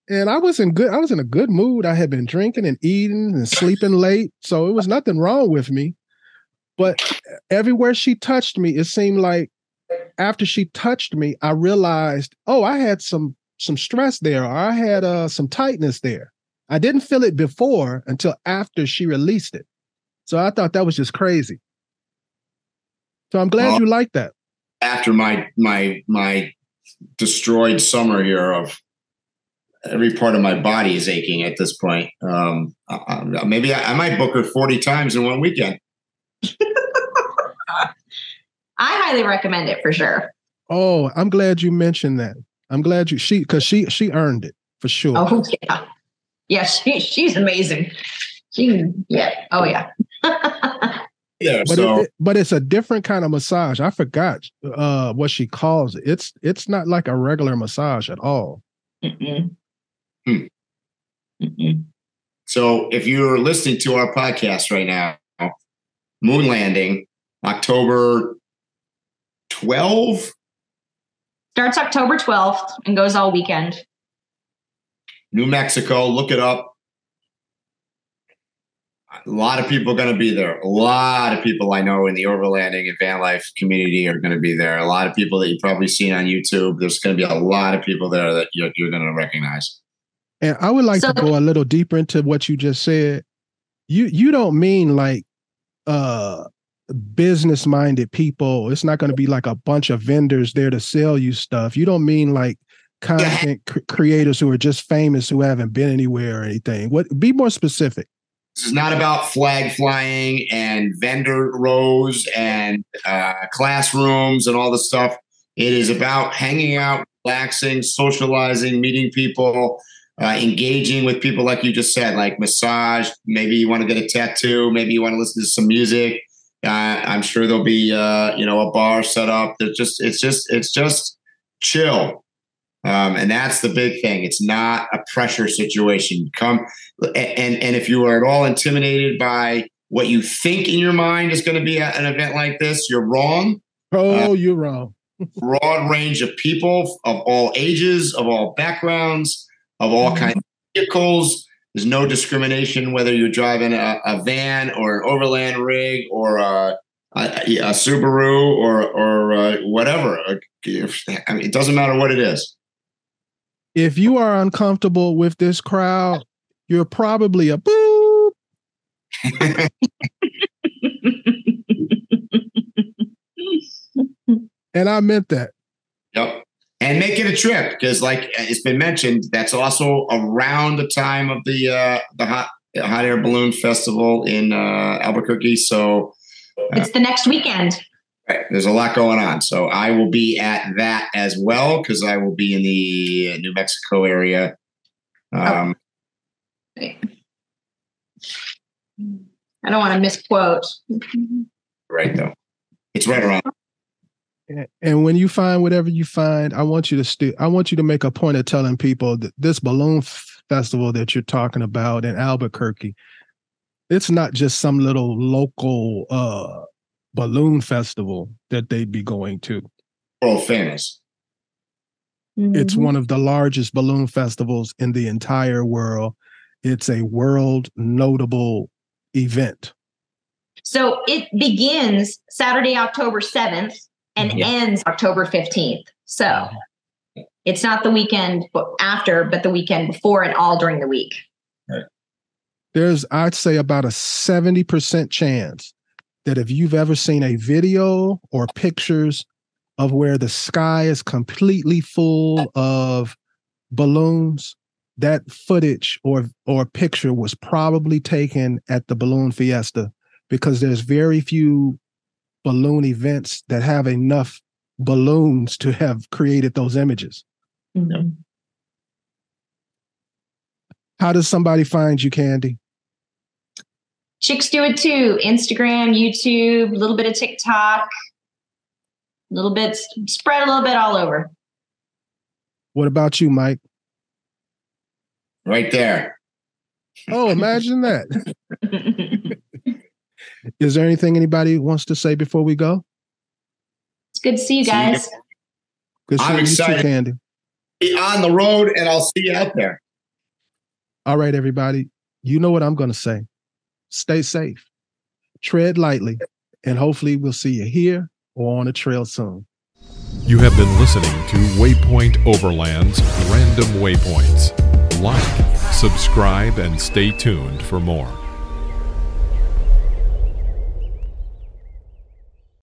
D: and I was in good I was in a good mood. I had been drinking and eating and sleeping late, so it was nothing wrong with me. But everywhere she touched me, it seemed like after she touched me, I realized, oh, I had some some stress there or I had uh, some tightness there. I didn't feel it before until after she released it. So I thought that was just crazy. So I'm glad you like that.
F: After my my my destroyed summer here of every part of my body is aching at this point. Um, uh, maybe I, I might book her 40 times in one weekend.
E: I highly recommend it for sure.
D: Oh, I'm glad you mentioned that. I'm glad you she because she she earned it for sure.
E: Oh yeah, yeah. She she's amazing. She yeah. Oh yeah.
F: yeah.
D: But
F: so.
D: it, but it's a different kind of massage. I forgot uh, what she calls it. It's it's not like a regular massage at all.
F: Mm-mm. Hmm. Mm-mm. So if you're listening to our podcast right now, Moon Landing, October 12
E: Starts October 12th and goes all weekend.
F: New Mexico, look it up. A lot of people are going to be there. A lot of people I know in the overlanding and van life community are going to be there. A lot of people that you've probably seen on YouTube. There's going to be a lot of people there that you're, you're going to recognize.
D: And I would like so, to go a little deeper into what you just said. You you don't mean like uh business minded people. It's not going to be like a bunch of vendors there to sell you stuff. You don't mean like content cr- creators who are just famous who haven't been anywhere or anything. What be more specific?
F: This is not about flag flying and vendor rows and uh, classrooms and all the stuff. It is about hanging out, relaxing, socializing, meeting people, uh, engaging with people like you just said, like massage. Maybe you want to get a tattoo. Maybe you want to listen to some music. Uh, I'm sure there'll be uh, you know a bar set up. It's just it's just it's just chill, um, and that's the big thing. It's not a pressure situation. Come and and if you are at all intimidated by what you think in your mind is going to be at an event like this, you're wrong.
D: Oh, uh, you're wrong.
F: broad range of people of all ages, of all backgrounds, of all mm-hmm. kinds of vehicles. There's no discrimination whether you're driving a, a van or an overland rig or a, a, a Subaru or or uh, whatever. I mean, it doesn't matter what it is.
D: If you are uncomfortable with this crowd, you're probably a boop. and I meant that.
F: Yep. And and make it a trip because, like it's been mentioned, that's also around the time of the uh, the hot hot air balloon festival in uh, Albuquerque. So
E: uh, it's the next weekend.
F: Right. There's a lot going on. So I will be at that as well because I will be in the New Mexico area. Um,
E: oh. I don't want to misquote.
F: Right, though. It's right around.
D: And when you find whatever you find, I want you to st- I want you to make a point of telling people that this balloon festival that you're talking about in Albuquerque, it's not just some little local uh, balloon festival that they'd be going to.
F: World famous.
D: Mm-hmm. It's one of the largest balloon festivals in the entire world. It's a world notable event.
E: So it begins Saturday, October 7th and yeah. ends October 15th. So it's not the weekend after, but the weekend before and all during the week.
D: Right. There's, I'd say, about a 70% chance that if you've ever seen a video or pictures of where the sky is completely full of balloons, that footage or or picture was probably taken at the balloon fiesta because there's very few balloon events that have enough balloons to have created those images. Mm-hmm. How does somebody find you, Candi?
E: Chicks do it too. Instagram, YouTube, a little bit of TikTok, a little bit spread a little bit all over.
D: What about you, Mike?
F: Right there.
D: Oh, imagine that. Is there anything anybody wants to say before we go?
E: It's good to see you guys.
F: Good I'm excited. Too, Candi. Be on the road, and I'll see you out there.
D: All right, everybody. You know what I'm going to say. Stay safe, tread lightly, and hopefully we'll see you here or on the trail soon.
B: You have been listening to Waypoint Overland's Random Waypoints. Like, subscribe, and stay tuned for more.